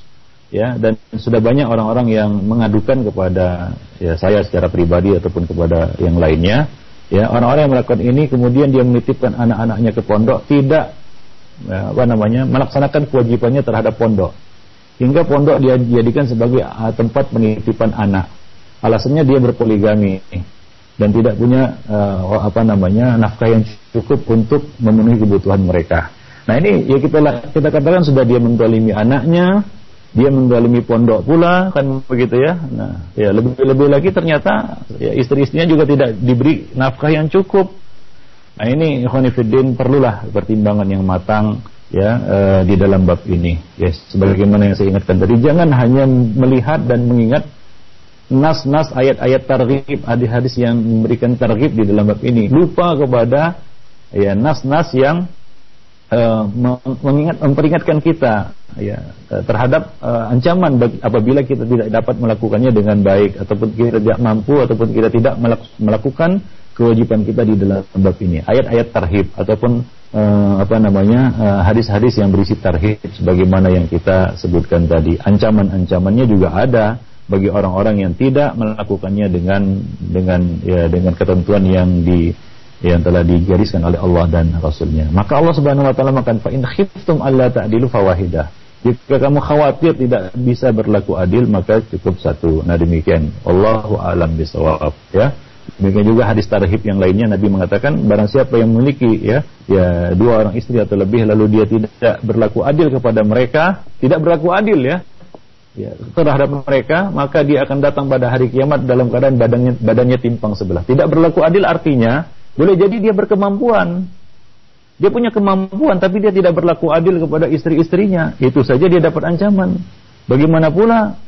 ya dan sudah banyak orang-orang yang mengadukan kepada ya saya secara pribadi ataupun kepada yang lainnya ya orang-orang yang melakukan ini kemudian dia menitipkan anak-anaknya ke pondok tidak ya, apa namanya melaksanakan kewajibannya terhadap pondok hingga pondok dia dijadikan sebagai ah, tempat penitipan anak. Alasannya dia berpoligami dan tidak punya uh, apa namanya nafkah yang cukup untuk memenuhi kebutuhan mereka. Nah ini ya kita kita katakan sudah dia mendolimi anaknya, dia mendolimi pondok pula kan begitu ya. Nah ya lebih lebih lagi ternyata ya istri-istrinya juga tidak diberi nafkah yang cukup. Nah ini Khonifuddin perlulah pertimbangan yang matang ya uh, di dalam bab ini. Ya, sebagaimana yang saya ingatkan tadi, jangan hanya melihat dan mengingat nas-nas ayat-ayat targhib, hadis-hadis yang memberikan targhib di dalam bab ini. Lupa kepada ya nas-nas yang uh, mengingat memperingatkan kita ya terhadap uh, ancaman bagi, apabila kita tidak dapat melakukannya dengan baik ataupun kita tidak mampu ataupun kita tidak melakukan kewajiban kita di dalam bab ini. Ayat-ayat tarhib ataupun uh, apa namanya eh, hadis-hadis uh, yang berisi tarhib sebagaimana yang kita sebutkan tadi. Ancaman-ancamannya juga ada bagi orang-orang yang tidak melakukannya dengan dengan ya dengan ketentuan yang di yang telah digariskan oleh Allah dan Rasulnya. Maka Allah Subhanahu Wa Taala makan fa in khiftum alla ta'dilu fawahidah. Jika kamu khawatir tidak bisa berlaku adil maka cukup satu. Nah demikian. Allahu alam bisawab ya. Demikian juga hadis tarhib yang lainnya Nabi mengatakan barang siapa yang memiliki ya ya dua orang istri atau lebih lalu dia tidak berlaku adil kepada mereka, tidak berlaku adil ya. Ya, terhadap mereka, maka dia akan datang pada hari kiamat dalam keadaan badannya badannya timpang sebelah. Tidak berlaku adil artinya boleh jadi dia berkemampuan. Dia punya kemampuan tapi dia tidak berlaku adil kepada istri-istrinya. Itu saja dia dapat ancaman. Bagaimana pula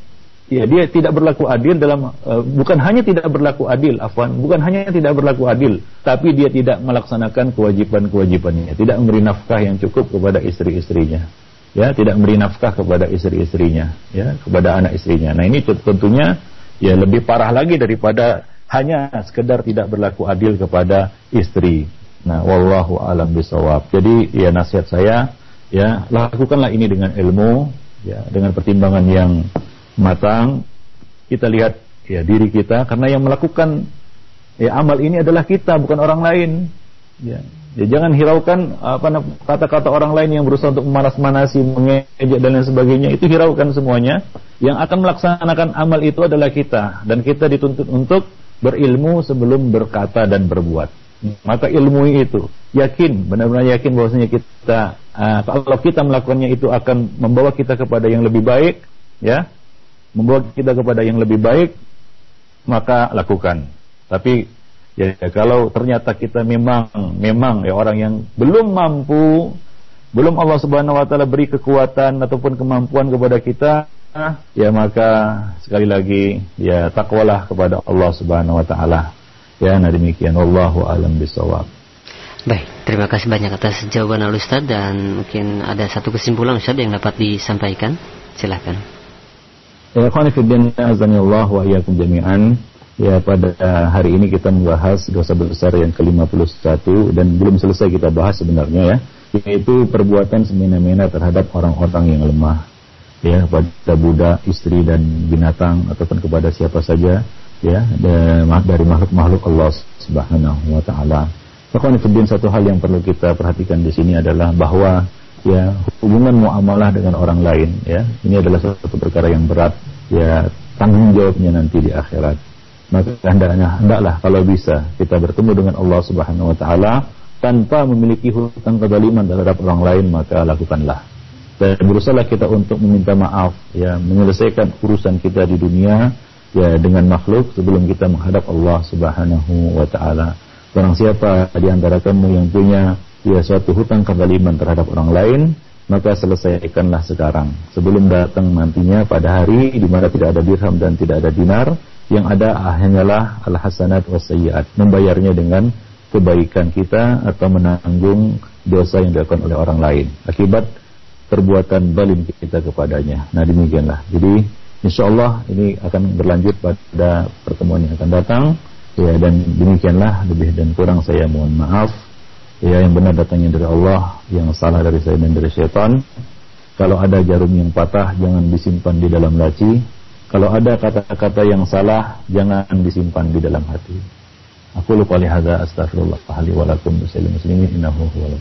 ya dia tidak berlaku adil dalam uh, bukan hanya tidak berlaku adil afwan bukan hanya tidak berlaku adil tapi dia tidak melaksanakan kewajiban-kewajibannya tidak memberi nafkah yang cukup kepada istri-istrinya ya tidak memberi nafkah kepada istri-istrinya ya kepada anak istrinya nah ini tentunya ya lebih parah lagi daripada hanya sekedar tidak berlaku adil kepada istri. Nah wallahu alam bisawab jadi ya nasihat saya ya lakukanlah ini dengan ilmu ya dengan pertimbangan yang matang. Kita lihat ya diri kita karena yang melakukan ya amal ini adalah kita bukan orang lain. Ya, ya jangan hiraukan apa kata-kata orang lain yang berusaha untuk memanas-manasi mengejek dan lain sebagainya. Itu hiraukan semuanya. Yang akan melaksanakan amal itu adalah kita. Dan kita dituntut untuk berilmu sebelum berkata dan berbuat. Maka ilmu itu. Yakin benar-benar yakin bahwasanya kita uh, kalau kita melakukannya itu akan membawa kita kepada yang lebih baik ya. Membawa kita kepada yang lebih baik, maka lakukan. Tapi ya kalau ternyata kita memang memang ya orang yang belum mampu, belum Allah Subhanahu wa taala beri kekuatan ataupun kemampuan kepada kita, ya maka sekali lagi ya takwalah kepada Allah Subhanahu wa taala. Ya, nah demikian wallahu alam bisawab. Baik, terima kasih banyak atas jawaban Al Ustaz dan mungkin ada satu kesimpulan Ustaz yang dapat disampaikan. Silakan. Ya, Khonifuddin azanillah wa iyyakum jami'an. Ya, pada hari ini kita membahas dosa besar yang ke-51 dan belum selesai kita bahas sebenarnya ya, yaitu perbuatan semena-mena terhadap orang-orang yang lemah. Ya, pada budak, istri dan binatang ataupun kepada siapa saja ya, dari makhluk-makhluk Allah Subhanahu wa taala. Khonifuddin satu hal yang perlu kita perhatikan di sini adalah bahwa ya hubungan muamalah dengan orang lain ya ini adalah satu perkara yang berat ya tanggung jawabnya nanti di akhirat maka hendaknya hendaklah kalau bisa kita bertemu dengan Allah Subhanahu wa taala tanpa memiliki hutang kezaliman terhadap orang lain maka lakukanlah dan berusaha kita untuk meminta maaf ya menyelesaikan urusan kita di dunia ya dengan makhluk sebelum kita menghadap Allah Subhanahu wa taala. Barang siapa di antara kamu yang punya ya suatu hutang kezaliman terhadap orang lain, maka selesaikanlah sekarang. Sebelum datang nantinya pada hari di mana tidak ada dirham dan tidak ada dinar yang ada hanyalah al hasanat wasayyiat membayarnya dengan kebaikan kita atau menanggung dosa yang dilakukan oleh orang lain. Akibat perbuatan balim kita kepadanya. Nah demikianlah. Jadi insya Allah ini akan berlanjut pada pertemuan yang akan datang. Ya dan demikianlah lebih dan kurang saya mohon maaf. Ya yang benar datangnya dari Allah, yang salah dari saya dan dari syaitan. Kalau ada jarum yang patah jangan disimpan di dalam laci. Kalau ada kata-kata yang salah jangan disimpan di dalam hati. Aku lupa lihada astagfirullah wa lakum muslimin innahu huwal.